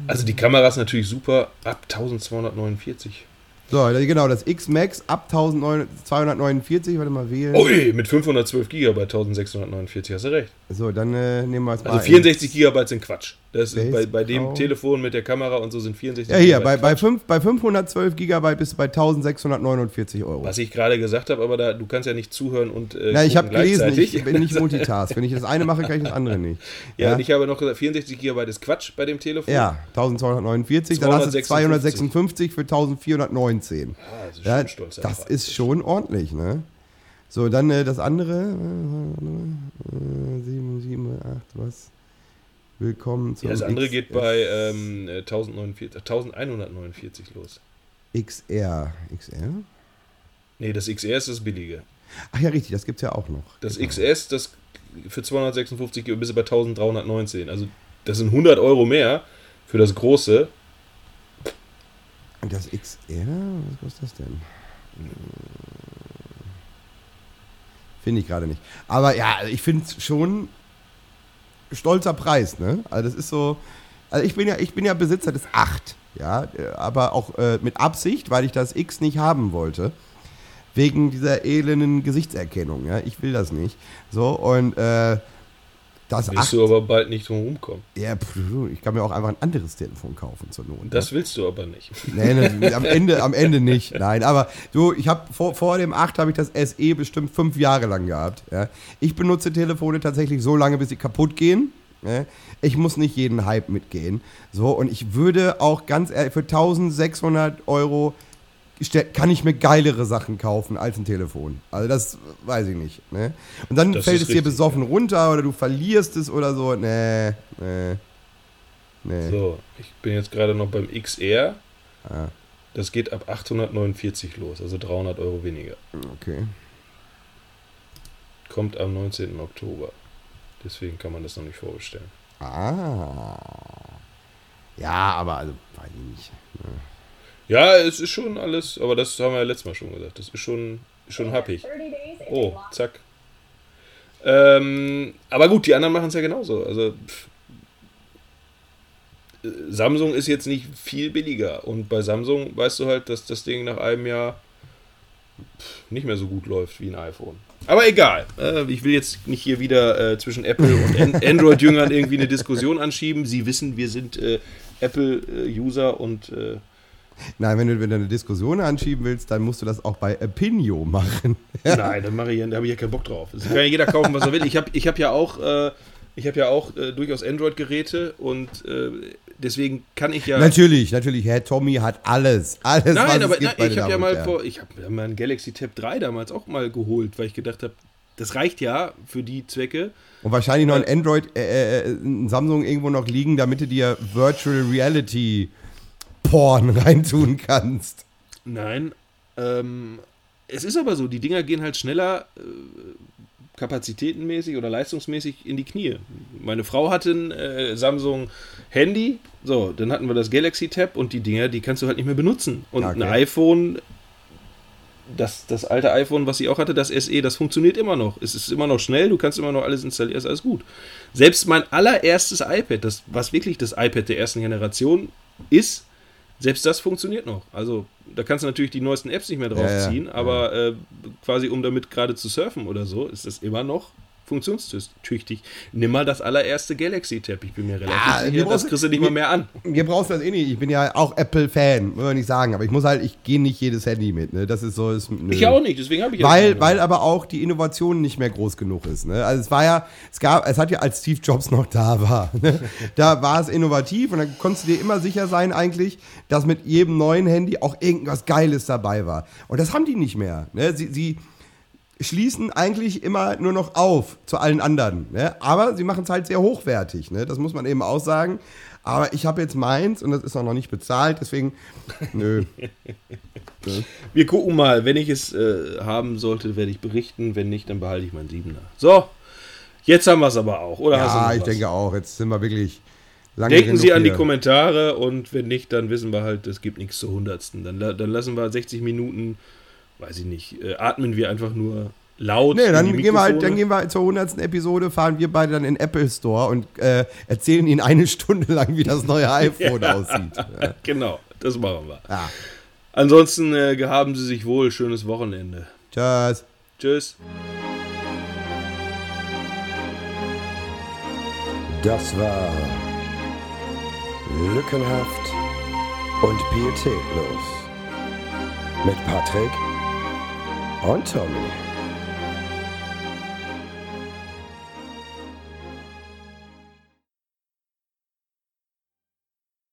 Also die Kamera ist natürlich super ab 1249. So, genau, das X-Max ab 1249, warte mal, wählen. Ui, mit 512 GB 1649, hast du recht. So, dann äh, nehmen wir es mal. Also 64 GB sind Quatsch. Das ist bei, bei dem. Telefon mit der Kamera und so sind 64 GB. Ja, hier, bei, bei, fünf, bei 512 GB bist du bei 1649 Euro. Was ich gerade gesagt habe, aber da, du kannst ja nicht zuhören und. Äh, Na, ich habe gelesen, ich bin nicht (laughs) Multitask. Wenn ich das eine mache, kann ich das andere nicht. (laughs) Ja, ja? und ich habe noch gesagt, 64 GB ist Quatsch bei dem Telefon. Ja, 1249, 256. dann hast du 256 für 1490. 19. Ah, das ist, ja, schon, stolz, das ist schon ordentlich, ne? So, dann äh, das andere. Äh, 7, 7, 8, was? Willkommen zu. Ja, das andere XS geht bei ähm, äh, 1149 los. XR. XR? Nee, das XR ist das billige. Ach ja, richtig, das gibt es ja auch noch. Das genau. XS, das für 256 geht bis bei 1319. Also, das sind 100 Euro mehr für das große das XR? Was kostet das denn? Finde ich gerade nicht. Aber ja, ich finde es schon stolzer Preis, ne? Also das ist so. Also ich bin ja, ich bin ja Besitzer des 8, ja, aber auch äh, mit Absicht, weil ich das X nicht haben wollte. Wegen dieser elenden Gesichtserkennung, ja. Ich will das nicht. So, und äh, das Wirst 8. du aber bald nicht drum rumkommen. Ja, ich kann mir auch einfach ein anderes Telefon kaufen zur Not. ne? Das willst du aber nicht. Nee, ne, (laughs) am, Ende, am Ende nicht. Nein, aber du, ich habe vor, vor dem 8 habe ich das SE bestimmt fünf Jahre lang gehabt. Ja. Ich benutze Telefone tatsächlich so lange, bis sie kaputt gehen. Ja. Ich muss nicht jeden Hype mitgehen. So, und ich würde auch ganz ehrlich, für 1600 Euro kann ich mir geilere Sachen kaufen als ein Telefon. Also das weiß ich nicht. Ne? Und dann Das fällt es dir richtig, besoffen runter oder du verlierst es oder so. Nee, nee. Nee. So, ich bin jetzt gerade noch beim XR. Ah. Das geht ab 849 los, also 300 Euro weniger. Okay. Kommt am 19. Oktober. Deswegen kann man das noch nicht vorbestellen. Ah. Ja, aber also, weiß ich nicht. Ja, es ist schon alles, aber das haben wir ja letztes Mal schon gesagt. Das ist schon, schon happig. Oh, zack. Ähm, aber gut, die anderen machen es ja genauso. Also pff, Samsung ist jetzt nicht viel billiger. Und bei Samsung weißt du halt, dass das Ding nach einem Jahr pff, nicht mehr so gut läuft wie ein iPhone. Aber egal. Äh, ich will jetzt nicht hier wieder äh, zwischen Apple und An (laughs) Android-Jüngern irgendwie eine Diskussion anschieben. Sie wissen, wir sind äh, Apple-User und Nein, wenn du, wenn du eine Diskussion anschieben willst, dann musst du das auch bei Opinio machen. (laughs) Nein, dann mache ich, da habe ich ja keinen Bock drauf. Es kann ja jeder kaufen, was er will. Ich habe ich hab ja auch, äh, ich habe ja auch äh, durchaus Android-Geräte und äh, deswegen kann ich ja. Natürlich, natürlich. Herr Tommy hat alles. Alles, Nein, aber bei ich habe ja mal vor, ich habe ja mal einen Galaxy Tab 3 damals auch mal geholt, weil ich gedacht habe, das reicht ja für die Zwecke. Und wahrscheinlich noch ein Android, äh, äh, ein Samsung irgendwo noch liegen, damit du dir Virtual Reality Porn reintun kannst. Nein, ähm, es ist aber so, die Dinger gehen halt schneller äh, kapazitätenmäßig oder leistungsmäßig in die Knie. Meine Frau hatte ein äh, Samsung Handy, so, dann hatten wir das Galaxy Tab und die Dinger, die kannst du halt nicht mehr benutzen. Und Okay. ein iPhone, das, das alte iPhone, was sie auch hatte, das SE, das funktioniert immer noch. Es ist immer noch schnell, du kannst immer noch alles installieren, ist alles gut. Selbst mein allererstes iPad, das, was wirklich das iPad der ersten Generation ist, selbst das funktioniert noch. Also, da kannst du natürlich die neuesten Apps nicht mehr Ja, ja, draufziehen, aber äh, quasi um damit gerade zu surfen oder so, ist das immer noch funktionstüchtig. Nimm mal das allererste Galaxy Tab. Ich bin mir relativ wir sicher, das kriegst du nicht mal mehr an. Ihr brauchst das eh nicht. Ich bin ja auch Apple-Fan, muss man nicht sagen. Aber ich muss halt, ich gehe nicht jedes Handy mit. Ne? Das ist so. Ist. Ich auch nicht, deswegen habe ich Weil, weil aber auch die Innovation nicht mehr groß genug ist. Ne? Also es war ja, es gab, es hat ja, als Steve Jobs noch da war, ne? da war es innovativ und dann konntest du dir immer sicher sein eigentlich, dass mit jedem neuen Handy auch irgendwas Geiles dabei war. Und das haben die nicht mehr. Ne? Sie, sie schließen eigentlich immer nur noch auf zu allen anderen. Ne? Aber sie machen es halt sehr hochwertig. Ne? Das muss man eben auch sagen. Aber ich habe jetzt meins und das ist auch noch nicht bezahlt, deswegen, (laughs) nö. Wir gucken mal. Wenn ich es äh, haben sollte, werde ich berichten. Wenn nicht, dann behalte ich meinen Siebener. So, Jetzt haben wir es aber auch, oder? hast du noch Ja, ich was? denke auch. Jetzt sind wir wirklich lange Denken Sie an die hier. Kommentare und wenn nicht, dann wissen wir halt, es gibt nichts zur Hundertsten. Dann, dann lassen wir 60 Minuten, weiß ich nicht, äh, atmen wir einfach nur laut. Nee, in dann die gehen, wir halt, dann gehen wir zur 100. Episode, fahren wir beide dann in den Apple Store und äh, erzählen Ihnen eine Stunde lang, wie das neue (laughs) iPhone aussieht. Ja. Genau, das machen wir. Ja. Ansonsten äh, gehaben Sie sich wohl, schönes Wochenende. Tschüss. Tschüss. Das war Lückenhaft und Pietätlos. Mit Patrick und Tommy.